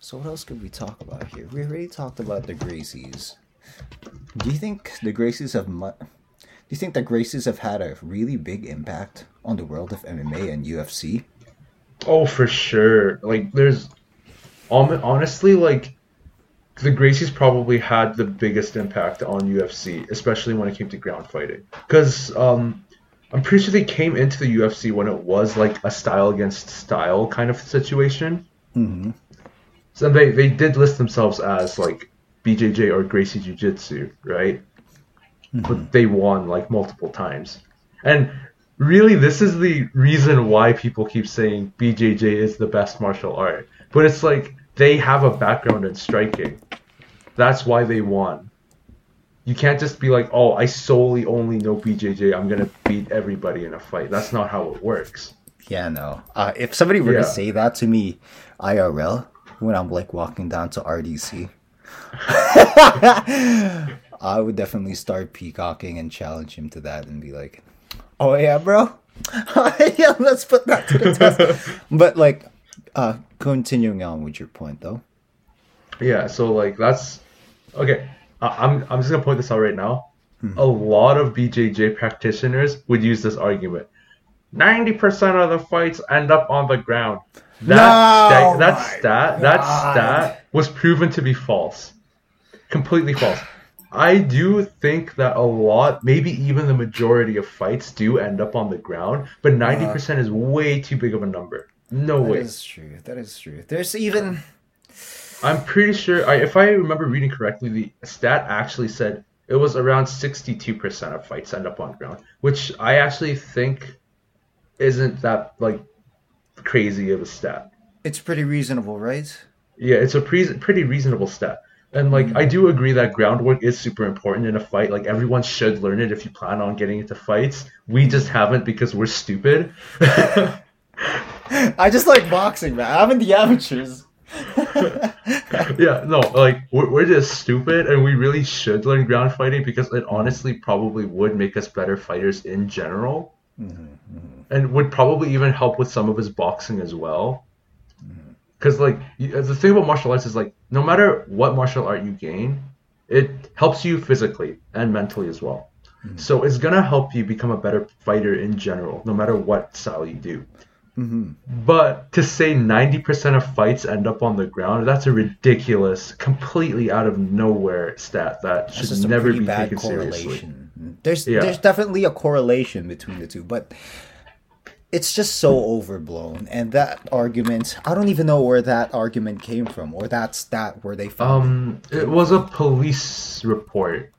So what else could we talk about here? We already talked about the Gracies. Do you think the Gracies have mu- Do you think the Gracies have had a really big impact on the world of MMA and UFC? Oh, for sure. Like, there's hon- honestly like the Gracies probably had the biggest impact on UFC, especially when it came to ground fighting. Because um, I'm pretty sure they came into the UFC when it was like a style against style kind of situation. Mm-hmm. So they they did list themselves as like BJJ or Gracie Jiu Jitsu, right? But they won like multiple times. And really, this is the reason why people keep saying BJJ is the best martial art. But it's like they have a background in striking. That's why they won. You can't just be like, oh, I solely only know BJJ. I'm gonna beat everybody in a fight. That's not how it works. Yeah, no. Uh, if somebody were Yeah. to say that to me, IRL, when I'm like walking down to RDC, I would definitely start peacocking and challenge him to that and be like, "Oh yeah, bro, yeah, let's put that to the test." but like, uh, continuing on with your point though, Yeah, so like that's okay. I, I'm I'm just gonna point this out right now. Hmm. A lot of BJJ practitioners would use this argument. Ninety percent of the fights end up on the ground. That No, that, stat that stat was proven to be false, completely false. I do think that a lot, maybe even the majority of fights do end up on the ground, but ninety percent uh. is way too big of a number. No that way. is true. That is true. There's even I'm pretty sure, I, if I remember reading correctly, the stat actually said it was around 62% of fights end up on ground, which I actually think isn't that like crazy of a stat. it's pretty reasonable, right? Yeah, it's a pre- pretty reasonable stat. And like I do agree that groundwork is super important in a fight. Like everyone should learn it if you plan on getting into fights. We just haven't because we're stupid. I just like boxing, man. I'm in the amateurs. yeah, no, like we're, we're just stupid, and we really should learn ground fighting because it honestly probably would make us better fighters in general, mm-hmm, mm-hmm. and would probably even help with some of his boxing as well. Mm-hmm. Because like uh, the thing about martial arts is like no matter what martial art you gain, it helps you physically and mentally as well. So it's gonna help you become a better fighter in general, no matter what style you do. But to say 90% of fights end up on the ground, that's a ridiculous, completely out of nowhere stat that It's should never be bad taken seriously. There's Yeah. there's definitely a correlation between the two, but it's just so overblown. And that argument, I don't even know where that argument came from or that stat where they found. Um, it was a police report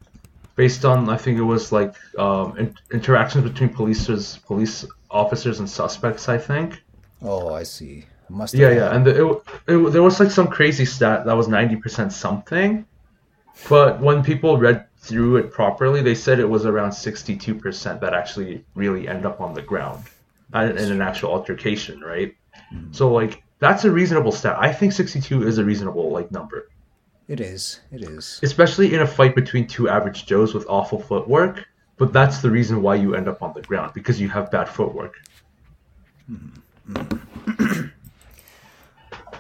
based on, I think it was like um, in- interactions between police's, police officers and suspects, I think. oh, I see. Must Yeah, yeah, and the, it, it, there was like some crazy stat that was 90% something, but when people read through it properly, they said it was around 62% that actually really end up on the ground uh, in an actual altercation, right? So like that's a reasonable stat. I think 62 is a reasonable like number, it is. It is. especially in a fight between two average Joes with awful footwork. But that's the reason why you end up on the ground because you have bad footwork.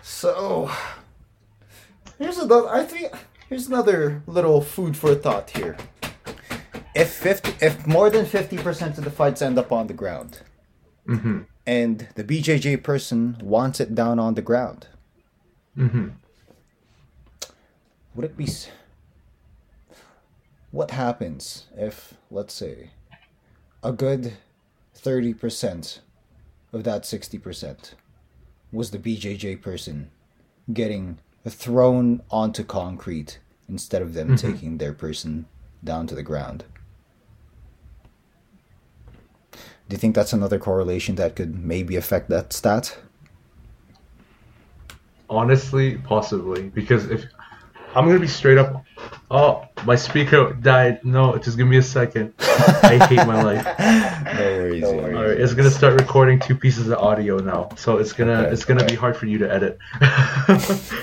So here's another. I think here's another little food for thought here. If fifty, if more than fifty percent of the fights end up on the ground, and the BJJ person wants it down on the ground, hmm would it be? What happens if, let's say, a good thirty percent of that sixty percent was the BJJ person getting thrown onto concrete instead of them mm-hmm. taking their person down to the ground? Do you think that's another correlation that could maybe affect that stat? Honestly, possibly because if I'm gonna be straight up, oh my speaker died. No, just give me a second. I hate my life. No worries. All right, it's gonna start recording two pieces of audio now, so it's gonna Okay, it's gonna okay. be hard for you to edit.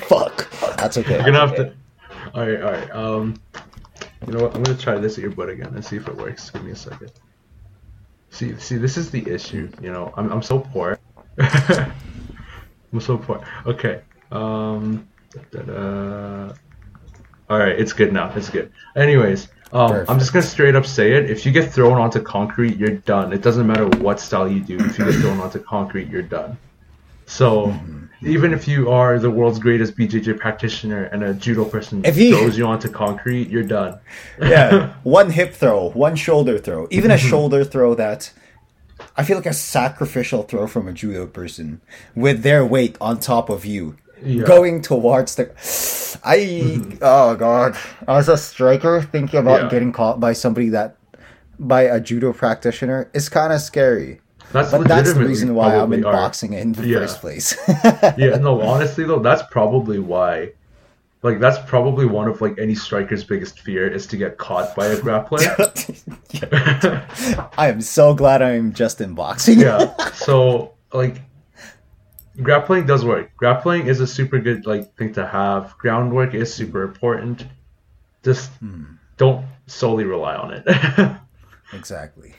Fuck. That's okay. You're gonna have to. All right, all right. Um, you know what? I'm gonna try this earbud again and see if it works. Give me a second. See, see, this is the issue. You know, I'm I'm so poor. I'm so poor. Okay. Um. da-da-da. All right, it's good now. It's good. Anyways, um, I'm just gonna straight up say it. If you get thrown onto concrete, you're done. It doesn't matter what style you do. If you get thrown onto concrete, you're done. So, even if you are the world's greatest BJJ practitioner and a judo person If you- throws you onto concrete, you're done. yeah, one hip throw, one shoulder throw, even Mm-hmm. a shoulder throw that I feel like a sacrificial throw from a judo person with their weight on top of you. Yeah. Going towards the, I mm-hmm. oh god, as a striker, thinking about Yeah. getting caught by somebody that, by a judo practitioner, is kind of scary. That's But that's the reason why I'm in our- boxing in the Yeah. first place. yeah, no, honestly though, that's probably why. Like that's probably one of like any striker's biggest fear is to get caught by a grappler. I am so glad I'm just in boxing. yeah. So like grappling does work. Grappling is a super good like thing to have. Groundwork is super important. Just hmm. don't solely rely on it. exactly.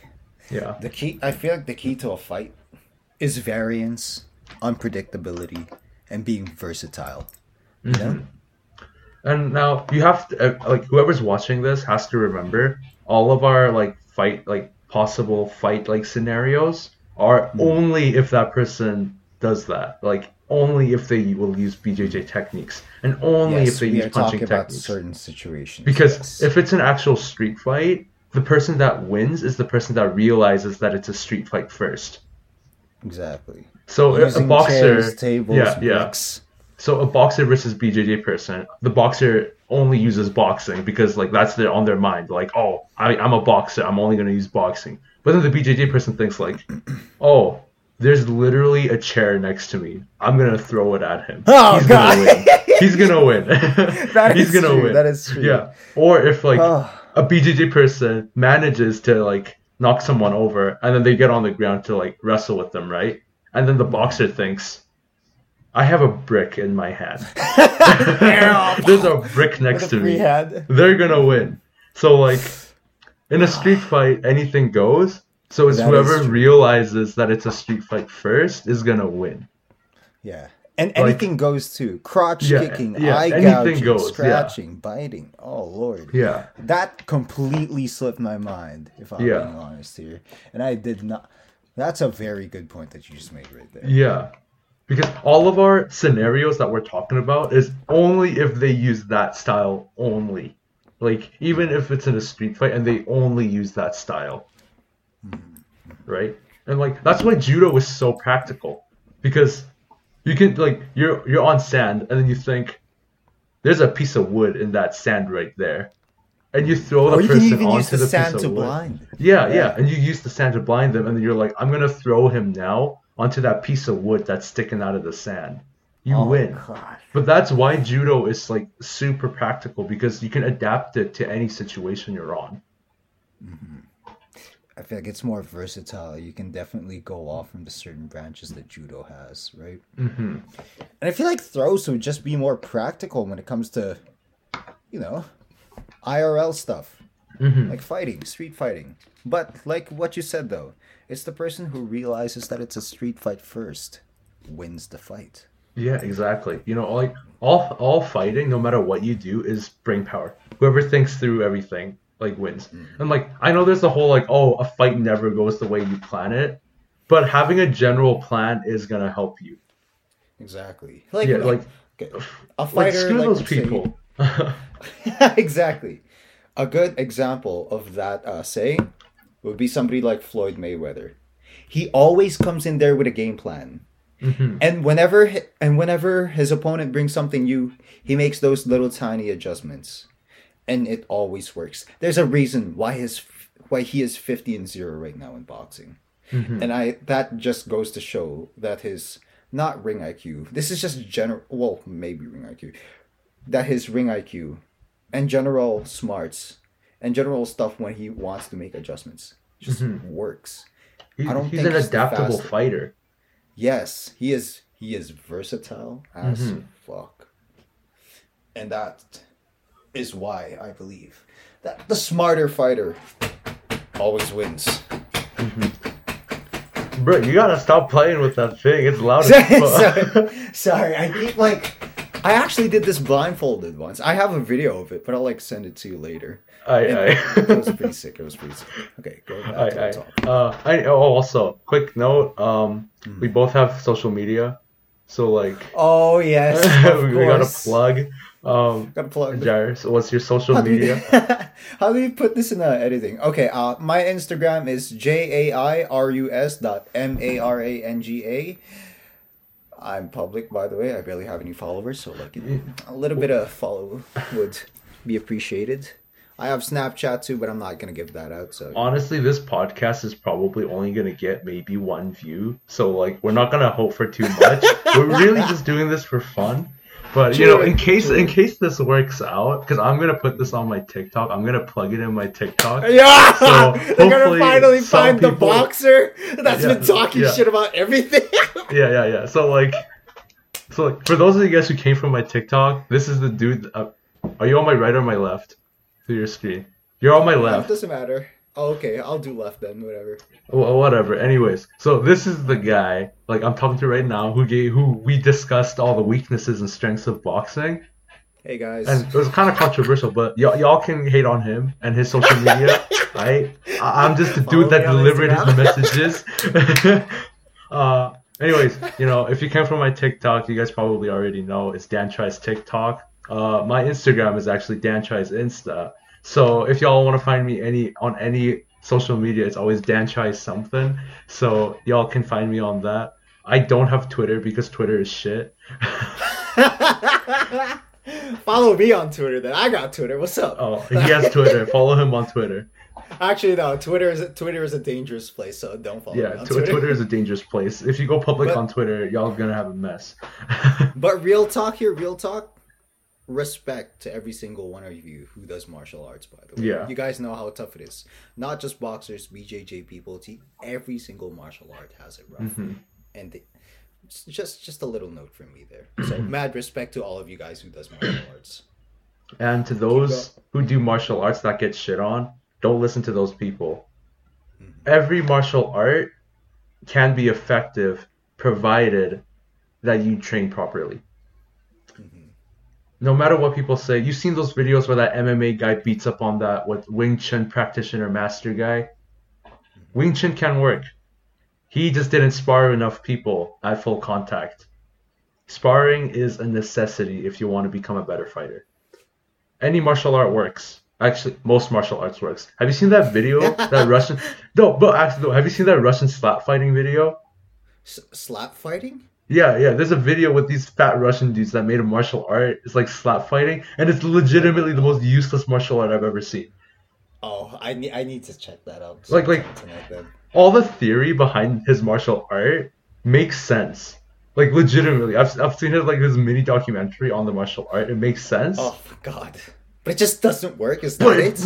yeah. The key, I feel like the key to a fight is variance, unpredictability, and being versatile. You know? Mm-hmm. And now you have to uh, like whoever's watching this has to remember all of our like fight like possible fight like scenarios are hmm. only if that person does that. Like only if they will use BJJ techniques and only Yes, if they use punching techniques. certain situations. Because yes. if it's an actual street fight, the person that wins is the person that realizes that it's a street fight first. exactly. So a- a boxer, chairs, tables, yeah, yeah. bricks. So a boxer versus BJJ person, the boxer only uses boxing because like that's their on their mind. Like, oh, I, I'm a boxer. I'm only gonna use boxing. But then the BJJ person thinks like, oh, there's literally a chair next to me. I'm gonna throw it at him. Oh, He's God. gonna win. He's gonna win. That He's gonna true, win. that is true. Yeah. Or if like Oh. a BJJ person manages to like knock someone over and then they get on the ground to like wrestle with them, right? And then the boxer thinks, I have a brick in my hand. There's a brick next to me. hand. They're gonna win. So like in a street fight, anything goes. So it's That whoever realizes that it's a street fight first is gonna win. Yeah. And anything goes too. Crotch Yeah, kicking, yeah, eye gouging, goes, yeah. scratching, biting. Oh lord. Yeah. That completely slipped my mind, if I'm Yeah. being honest here. And I did not that's a very good point that you just made right there. Yeah. Because all of our scenarios that we're talking about is only if they use that style only. Like even if it's in a street fight and they only use that style. Right? And like that's why judo is so practical. Because you can like you're you're on sand and then you think there's a piece of wood in that sand right there. And you throw the Or you can person even onto use the the sand piece to of wood. blind. Yeah, yeah, Yeah. and you use the sand to blind them, and then you're like, I'm gonna throw him now onto that piece of wood that's sticking out of the sand. You Oh, win. gosh. But that's why judo is like super practical because you can adapt it to any situation you're on. Mm-hmm. I feel like it's more versatile. You can definitely go off from the certain branches that judo has, right? Mm-hmm. And I feel like throws would just be more practical when it comes to, you know, IRL stuff, like fighting, street fighting. But like what you said though, it's the person who realizes that it's a street fight first wins the fight. Yeah, exactly. You know, like all all fighting, no matter what you do, is brain power. Whoever thinks through everything like wins. And like I know there's the whole like, oh, a fight never goes the way you plan it, but having a general plan is gonna help you. Exactly. Like, Yeah, like okay, a like fighter screw like, those people. exactly. A good example of that uh, saying would be somebody like Floyd Mayweather. He always comes in there with a game plan, and whenever and whenever his opponent brings something new, he makes those little tiny adjustments, and it always works. There's a reason why his why he is fifty and zero right now in boxing, mm-hmm. and I that just goes to show that his not ring IQ. This is just general. Well, maybe ring IQ. That his ring IQ and general smarts and general stuff when he wants to make adjustments just mm-hmm. works. He- I don't he's an he's adaptable fighter. Yes, he is. He is versatile as mm-hmm. fuck, and that is why I believe that the smarter fighter always wins. Bro, you gotta stop playing with that thing. It's loud as fuck. sorry, sorry, I keep like. I actually did this blindfolded once. I have a video of it, but I'll like send it to you later. I, It was pretty sick. It was pretty sick. Okay, go back Aye, to the top. Uh, I, oh, also, quick note. Um, Hmm. we both have social media, so like, Oh yes, we, we gotta course. plug. Um, Gotta plug. Jair, so what's your social How do, we, media? how do you put this in uh, editing? Okay, uh, my Instagram is j a i r u s dot m a r a n g a. I'm public, by the way. I barely have any followers, so like a little bit of follow would be appreciated. I have Snapchat too, but I'm not gonna give that out. So Honestly, this podcast is probably only gonna get maybe one view, so like, we're not gonna hope for too much. we're really just doing this for fun. But you know, in case in case this works out, because I'm gonna put this on my TikTok, I'm gonna plug it in my TikTok. yeah, So, they're gonna finally find the boxer that's Yeah, been talking yeah. shit about everything. Yeah, yeah, yeah. So like, so like, for those of you guys who came from my TikTok, this is the dude. Uh, are you on my right or my left? Through your screen, you're on my It left. doesn't matter. Oh, okay, I'll do left then. Whatever. Wh- whatever. Anyways, so this is the guy like I'm talking to right now who gave who we discussed all the weaknesses and strengths of boxing, Hey guys. and it was kind of controversial, but y'all y'all can hate on him and his social media, right? I- I'm just the Follow dude that me on delivered his messages. uh, anyways, you know, if you came from my TikTok, you guys probably already know it's Dan Tries TikTok. Uh, my Instagram is actually Dan Tries Insta. So if y'all want to find me any on any social media, it's always Dan Tries something. So y'all can find me on that. I don't have Twitter because Twitter is shit. Follow me on Twitter then. I got Twitter. What's up? Oh, he has Twitter. Follow him on Twitter. Actually, no. Twitter is Twitter is a dangerous place, so don't follow Yeah, me on tw- Twitter. Twitter is a dangerous place. If you go public But- on Twitter, y'all gonna have a mess. But real talk here, real talk. Respect to every single one of you who does martial arts. By the way, Yeah. you guys know how tough it is. Not just boxers, BJJ people. T- every single martial art has it rough, Mm-hmm. and the, it's just just a little note from me there. So mad respect to all of you guys who does martial arts. And to those who do martial arts that get shit on, don't listen to those people. Every martial art can be effective provided that you train properly. No matter what people say, you've seen those videos where that MMA guy beats up on that what Wing Chun practitioner master guy. Wing Chun can work. He just didn't spar enough people at full contact. Sparring is a necessity if you want to become a better fighter any martial art works. Actually, most martial arts works. Have you seen that video? that Russian? No, but actually, no. Have you seen that Russian slap fighting video? S- slap fighting? Yeah, yeah. There's a video with these fat Russian dudes that made a martial art. It's like slap fighting, and it's legitimately the most useless martial art I've ever seen. Oh, I need I need to check that out. Like- like- tonight. All the theory behind his martial art makes sense. Like legitimately, I've I've seen his like his mini documentary on the martial art. It makes sense. Oh God! But it just doesn't work. Is that it?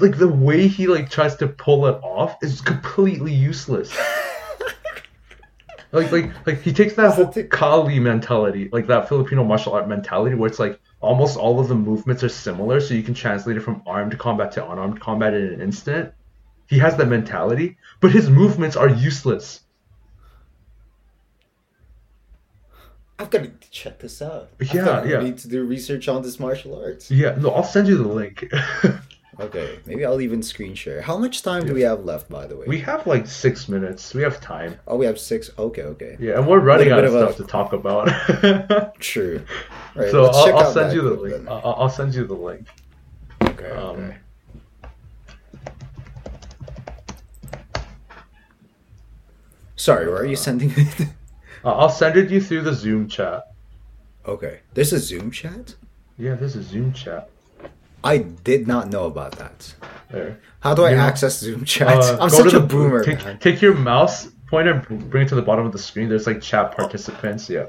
like the way he like tries to pull it off is completely useless. like like like he takes that whole Kali mentality, like that Filipino martial art mentality, where it's like almost all of the movements are similar, so you can translate it from armed combat to unarmed combat in an instant. He has that mentality, but his movements are useless. I've got to check this out. Yeah, yeah. I need to do research on this martial arts. Yeah, no, I'll send you the link. Okay, maybe I'll even screen share. How much time do we have left, by the way? we have like six minutes. We have time. oh, we have six. Okay, okay. Yeah, and we're running out of of a- stuff to talk about. True. Right, so I'll, I'll send you the link. I'll, I'll send you the link. Okay, um, okay. Sorry, where are you sending it? Uh, I'll send it you through the Zoom chat. okay, there's a Zoom chat. Yeah, there's a Zoom chat I did not know about that. there. How do I know, access Zoom chat? Uh, I'm such a the- boomer. Take, your mouse pointer, bring it to the bottom of the screen. There's like chat participants. Yeah,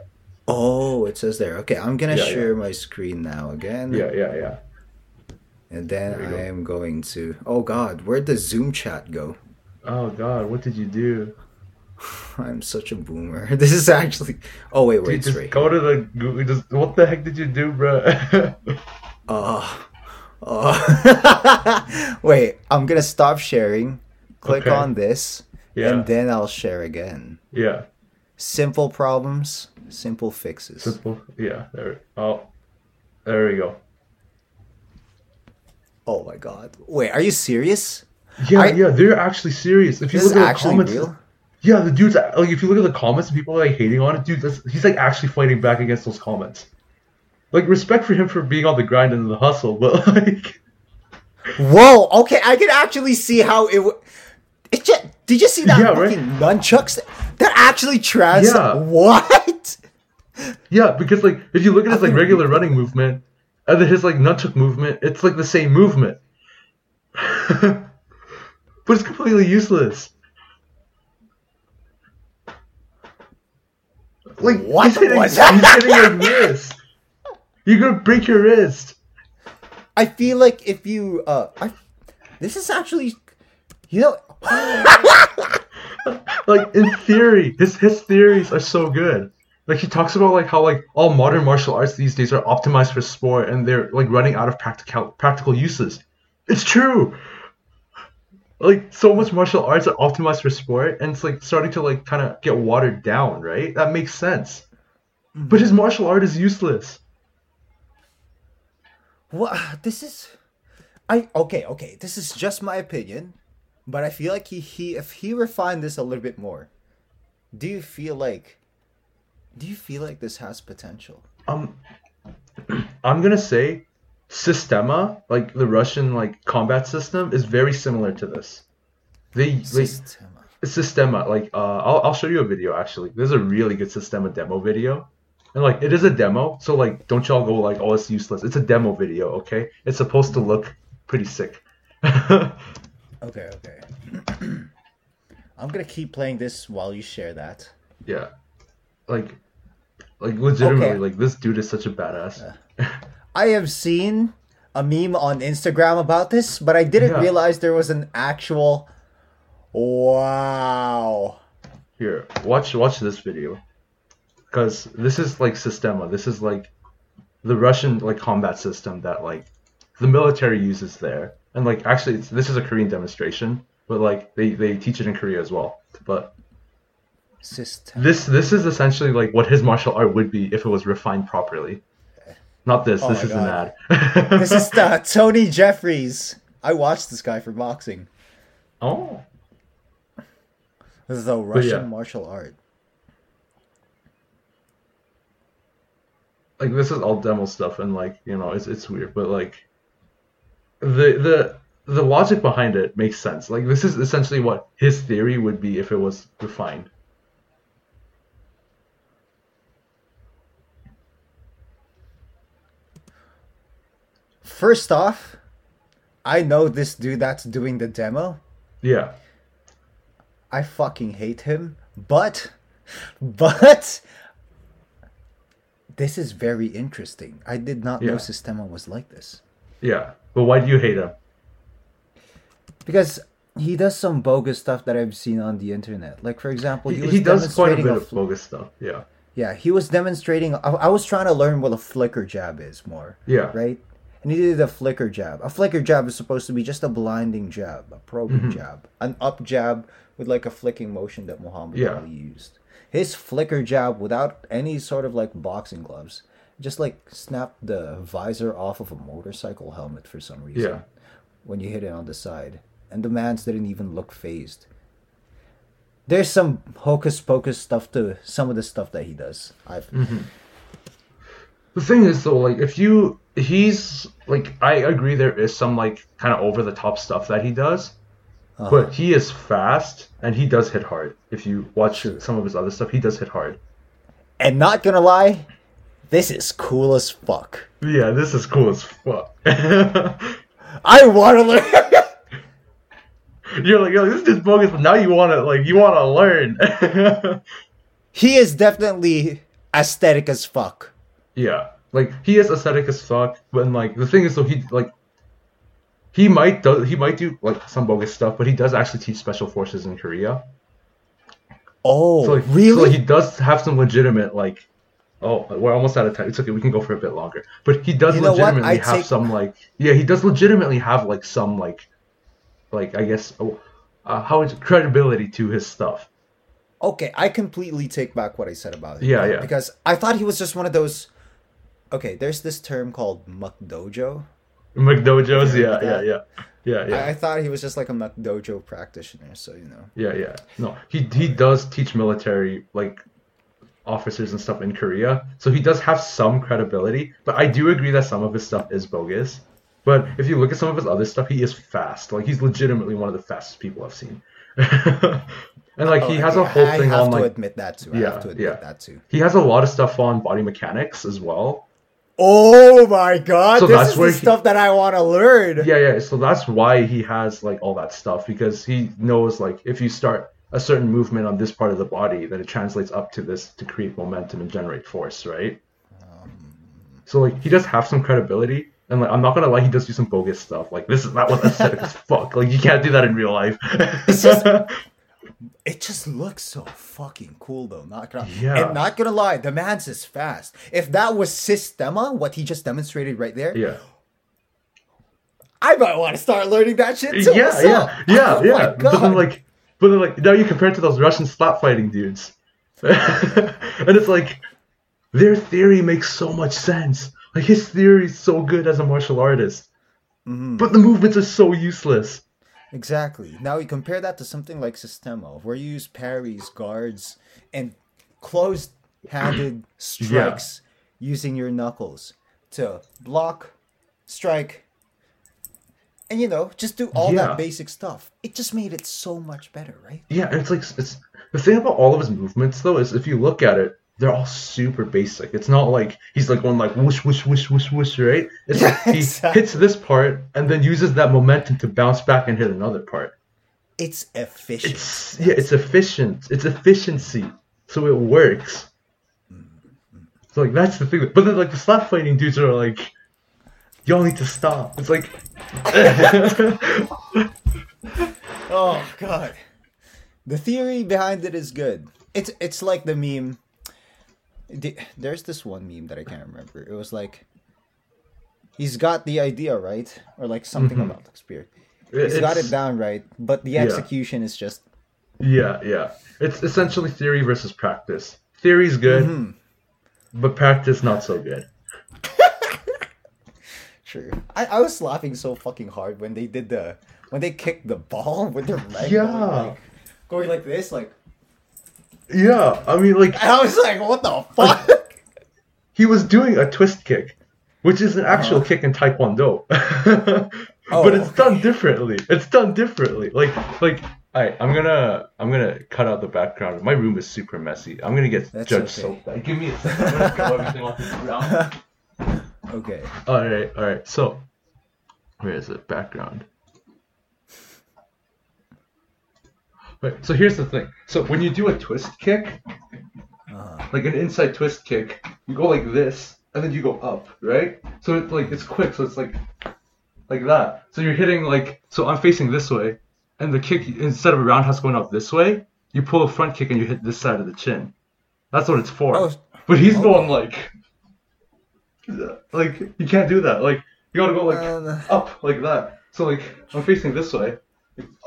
Oh, it says there. Okay, I'm gonna Yeah, yeah. share my screen now again. yeah, yeah, yeah. And then you go. I am going to. Oh God, where'd the Zoom chat go? Oh God, what did you do? I'm such a boomer. This is actually. Oh wait, Dude, wait, just right. go to the Google. Just what the heck did you do, bro? Uh, uh, wait, I'm gonna stop sharing. Click Okay. on this, Yeah. and then I'll share again. yeah. Simple problems, simple fixes. Simple. Yeah. There. Oh. There we go. Oh my god. Wait, are you serious? Yeah, I- yeah, they're actually serious. If you This look is at the actually comments, real? yeah, the dude's like, if you look at the comments, and people are like hating on it, dude. That's, he's like actually fighting back against those comments. Like respect for him for being on the grind and the hustle, but like, Whoa, okay, I can actually see how it would. It just, did you see that Yeah, right? fucking nunchucks? That actually trans. Yeah. What? yeah, because like if you look at his like regular running movement and then his like nunchuck movement, it's like the same movement, but it's completely useless. Like What he's hitting, was he's that? hitting like this. You're gonna break your wrist. I feel like if you, uh, I, this is actually, you know, Like in theory, his his theories are so good. Like he talks about like how like all modern martial arts these days are optimized for sport and they're like running out of practical practical uses. It's true. Like so much martial arts are optimized for sport and it's like starting to like kind of get watered down, right? That makes sense. But his martial art is useless. What? This is, I okay, okay. This is just my opinion, but I feel like he he if he refined this a little bit more, do you feel like, do you feel like this has potential? Um, I'm gonna say, Sistema, like the Russian like combat system, is very similar to this. They like System. Sistema, like uh, I'll I'll show you a video actually. There's a really good Sistema demo video, and like it is a demo, so like don't y'all go like oh it's useless. It's a demo video, okay? It's supposed to look pretty sick. Okay, okay. I'm gonna keep playing this while you share that. yeah, like like legitimately, Okay. like this dude is such a badass. I have seen a meme on Instagram about this, but I didn't Yeah. realize there was an actual. Wow. Here, watch watch this video, because this is like Sistema. This is like the Russian like combat system that like the military uses there, and like actually it's, this is a Korean demonstration, but like they they teach it in Korea as well. But System. this this is essentially like what his martial art would be if it was refined properly. Not this. Oh this is an ad. This is uh, Tony Jeffries. I watched this guy for boxing. oh. This is the Russian yeah. martial art. Like this is all demo stuff and like you know it's it's weird but like the the the logic behind it makes sense. Like this is essentially what his theory would be if it was refined First off, I know this dude that's doing the demo. yeah. I fucking hate him, but, but, this is very interesting. I did not know Sistema was like this yeah but why do you hate him because he does some bogus stuff that I've seen on the internet. Like for example, he, he, he does quite a bit a of bogus stuff yeah yeah, he was demonstrating. I, I was trying to learn what a flicker jab is more. Yeah. Right. And he did a flicker jab. A flicker jab is supposed to be just a blinding jab, a probing Mm-hmm. jab, an up jab with like a flicking motion that Muhammad Yeah. Ali used. His flicker jab without any sort of like boxing gloves, just like snapped the visor off of a motorcycle helmet for some reason. Yeah. When you hit it on the side, and the man's didn't even look phased. There's some hocus pocus stuff to some of the stuff that he does. I've mm-hmm. the thing is though like if you he's like i agree there is some like kind of over the top stuff that he does Uh-huh. but he is fast and he does hit hard if you watch some of his other stuff he does hit hard And not gonna lie, this is cool as fuck. Yeah, this is cool as fuck. I wanna learn. You're like, yo, this is bogus, but now you wanna like you wanna learn. he is definitely aesthetic as fuck. yeah. Like he is aesthetic as fuck, but like the thing is so he like he might do he might do like some bogus stuff, but he does actually teach special forces in Korea. Oh, So like, really? So, like, he does have some legitimate like oh we're almost out of time. It's okay, we can go for a bit longer. But he does You legitimately have take- some like yeah, he does legitimately have like some like like I guess oh, uh, how it's credibility to his stuff. Okay, I completely take back what I said about it. Yeah, yeah. Because I thought he was just one of those. Okay, there's this term called McDojo. McDojos, Yeah, yeah, yeah, yeah, yeah. I, thought he was just like a McDojo practitioner, so you know. Yeah, yeah. No, he he does teach military like officers and stuff in Korea, so he does have some credibility. But I do agree that some of his stuff is bogus. But if you look at some of his other stuff, he is fast. Like he's legitimately one of the fastest people I've seen. and like he Oh, has a whole I thing have on to like admit that too. I Yeah, have to admit yeah. that too. he has a lot of stuff on body mechanics as well. Oh my god, So this that's is where the he- stuff that I want to learn. Yeah, yeah. So that's why he has like all that stuff because he knows like if you start a certain movement on this part of the body, then it translates up to this to create momentum and generate force, right? So like he does have some credibility, and like I'm not gonna lie, he does do some bogus stuff. Like this is not what that aesthetic as fuck. Like you can't do that in real life. It's just- It just looks so fucking cool though. Not gonna Yeah. and not gonna lie, the man's is fast. If that was Systema, what he just demonstrated right there, yeah, I might want to start learning that shit too. yeah, What's yeah, up? yeah, Oh yeah. But then like, but then like now you compare it to those Russian slap fighting dudes, and it's like their theory makes so much sense. Like his theory is so good as a martial artist, Mm-hmm. but the movements are so useless. Exactly. Now you compare that to something like Systema, where you use parries, guards, and closed-handed strikes using your knuckles to block, strike, and you know, just do all Yeah. that basic stuff. It just made it so much better, right? Yeah, and it's like it's the thing about all of his movements though is if you look at it, they're all super basic. It's not like he's like going like whoosh whoosh whoosh whoosh whoosh, right? It's like he Exactly. hits this part and then uses that momentum to bounce back and hit another part. It's efficient. It's yeah, it's efficient. It's efficiency, so it works. So like that's the thing. But then like the slap fighting dudes are like, y'all need to stop. It's like, Oh god. The theory behind it is good. It's it's like the meme. The- There's this one meme that I can't remember. It was like he's got the idea right, or like something about the spirit. He's got it down right, but the Yeah. execution is just Yeah, yeah. It's essentially theory versus practice. Theory's good, Mm-hmm. but practice not so good. true. I, I was laughing so fucking hard when they did the when they kicked the ball with their leg Yeah. going, like, going like this, like Yeah, I mean, like and I was like, what the fuck? he was doing a twist kick, which is an actual Uh-huh. kick in Taekwondo, Oh, but it's okay. done differently. It's done differently. Like, like, alright, I'm gonna, I'm gonna cut out the background. My room is super messy. I'm gonna get That's Judge okay. soap back. Give me a second. I'm gonna throw everything onto the ground. okay. All right, all right. So, where is it? Background. Right. So here's the thing. So when you do a twist kick, Uh-huh. like an inside twist kick, you go like this, and then you go up, right? So it's like it's quick. So it's like like that. So you're hitting like so I'm facing this way, and the kick instead of a roundhouse going up this way, you pull a front kick and you hit this side of the chin. That's what it's for. Oh, but he's okay. going like like you can't do that. Like you gotta go like Uh, up like that. So like I'm facing this way,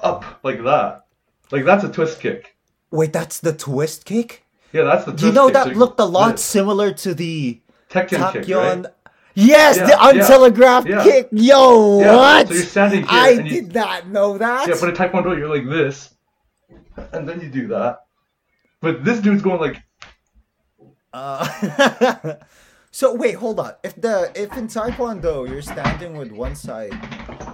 up like that. Like that's a twist kick. Wait, that's the twist kick? Yeah, that's the. Twist you know kick. that So looked a lot this. similar to the Tekken kick, right? Yes, Yeah, the untelegraphed yeah. kick. Yo, Yeah, what? so you're standing here I you- did not know that. Yeah, but in Taekwondo you're like this, and then you do that. But this dude's going like Uh, so wait, hold on. If the if in Taekwondo you're standing with one side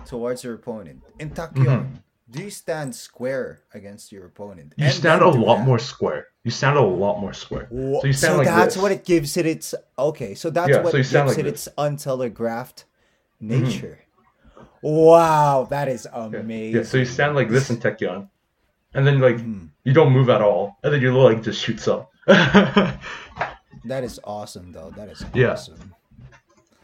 towards your opponent, in Taekkyon, do you stand square against your opponent? Mm-hmm. you And stand a lot more square. You stand a lot more square. So you stand so like that's this. what it gives it its okay. So that's Yeah, what so gives like it this. its untelegraphed nature. Wow, that is amazing. Yeah, so you stand like this in Taekkyon, and then like Mm-hmm. you don't move at all, and then your leg just shoots up. That is awesome, though. That is awesome. Yeah.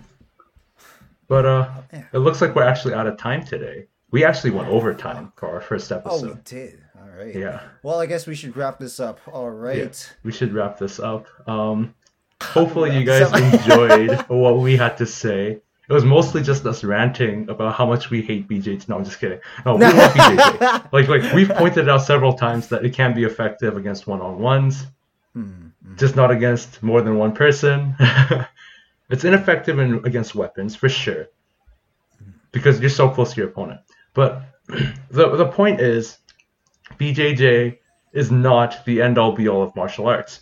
but uh, Yeah. it looks like we're actually out of time today. We actually went overtime for our first episode. Oh, we did. All right. Yeah. Well, I guess we should wrap this up. All right. Yeah, we should wrap this up. Um, hopefully you guys enjoyed what we had to say. It was mostly just us ranting about how much we hate BJJ. No, I'm just kidding. No, we love BJJ. Like, like we've pointed out several times that it can be effective against one-on-ones, just not against more than one person. it's ineffective in, against weapons for sure, because you're so close to your opponent. But the the point is, BJJ is not the end-all be-all of martial arts.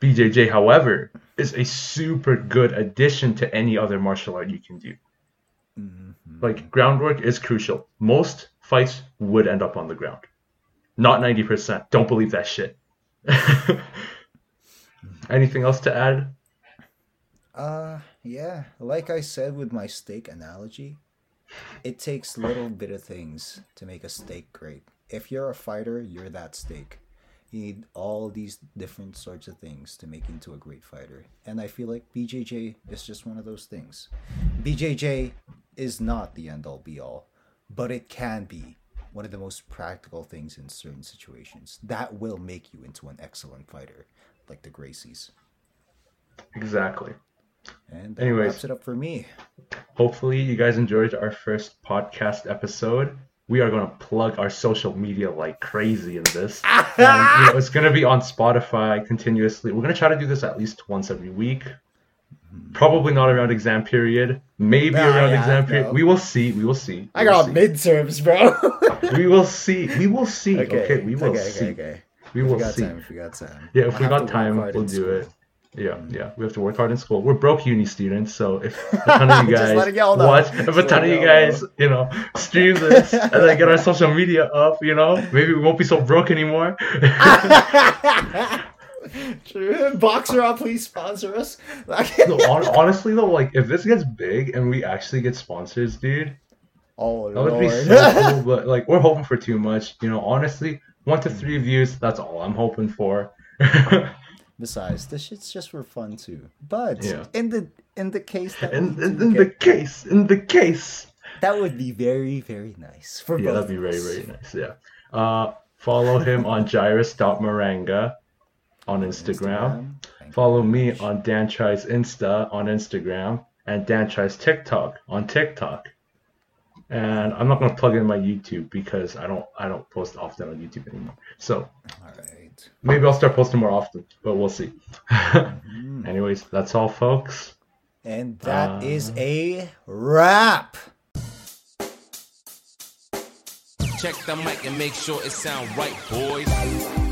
BJJ, however, is a super good addition to any other martial art you can do. Like groundwork is crucial. Most fights would end up on the ground. Not 90%. Don't believe that shit. Anything else to add? Uh, yeah. Like I said with my steak analogy, it takes little bit of things to make a steak great. If you're a fighter, you're that steak. You need all these different sorts of things to make into a great fighter. And I feel like BJJ is just one of those things. BJJ is not the end all be all, but it can be one of the most practical things in certain situations that will make you into an excellent fighter, like the Gracies. Exactly. And that Anyways. wraps it up for me. Hopefully, you guys enjoyed our first podcast episode. We are going to plug our social media like crazy in this. and, you know, it's going to be on Spotify continuously. We're going to try to do this at least once every week. Probably not around exam period. Maybe Nah, around yeah, exam period. no. We will see. We will see. I We will got see. midterms, bro. We will see. We will see. Okay, we will okay, see. Okay, okay. We will we got see. time. If we got time. Yeah, if I we got time, we'll do school. it. Yeah, yeah. We have to work hard in school. We're broke uni students, so if a ton of you guys know. watch, if a ton of you guys, you know, stream this and then get our social media up, you know, maybe we won't be so broke anymore. True. Boxer up, please sponsor us. no, hon- honestly though, like if this gets big and we actually get sponsors, dude, oh that would be so cool. But like we're hoping for too much, you know. Honestly, one to three views, that's all I'm hoping for. Besides, this shit's just for fun too. But Yeah. in the in the case that in, in, in the case, in the case. that would be very very nice for Yeah, that'd be very, very nice. Yeah. Uh, follow him on jairus.maranga on Instagram. You Follow me much. on Dan Tries Insta on Instagram and Dan Tries TikTok on TikTok. And I'm not gonna plug in my YouTube because I don't I don't post often on YouTube anymore. So All right. Maybe I'll start posting more often, but we'll see. Mm-hmm. Anyways, that's all folks. And that Uh, is a wrap. Check the mic and make sure it sound right, boys.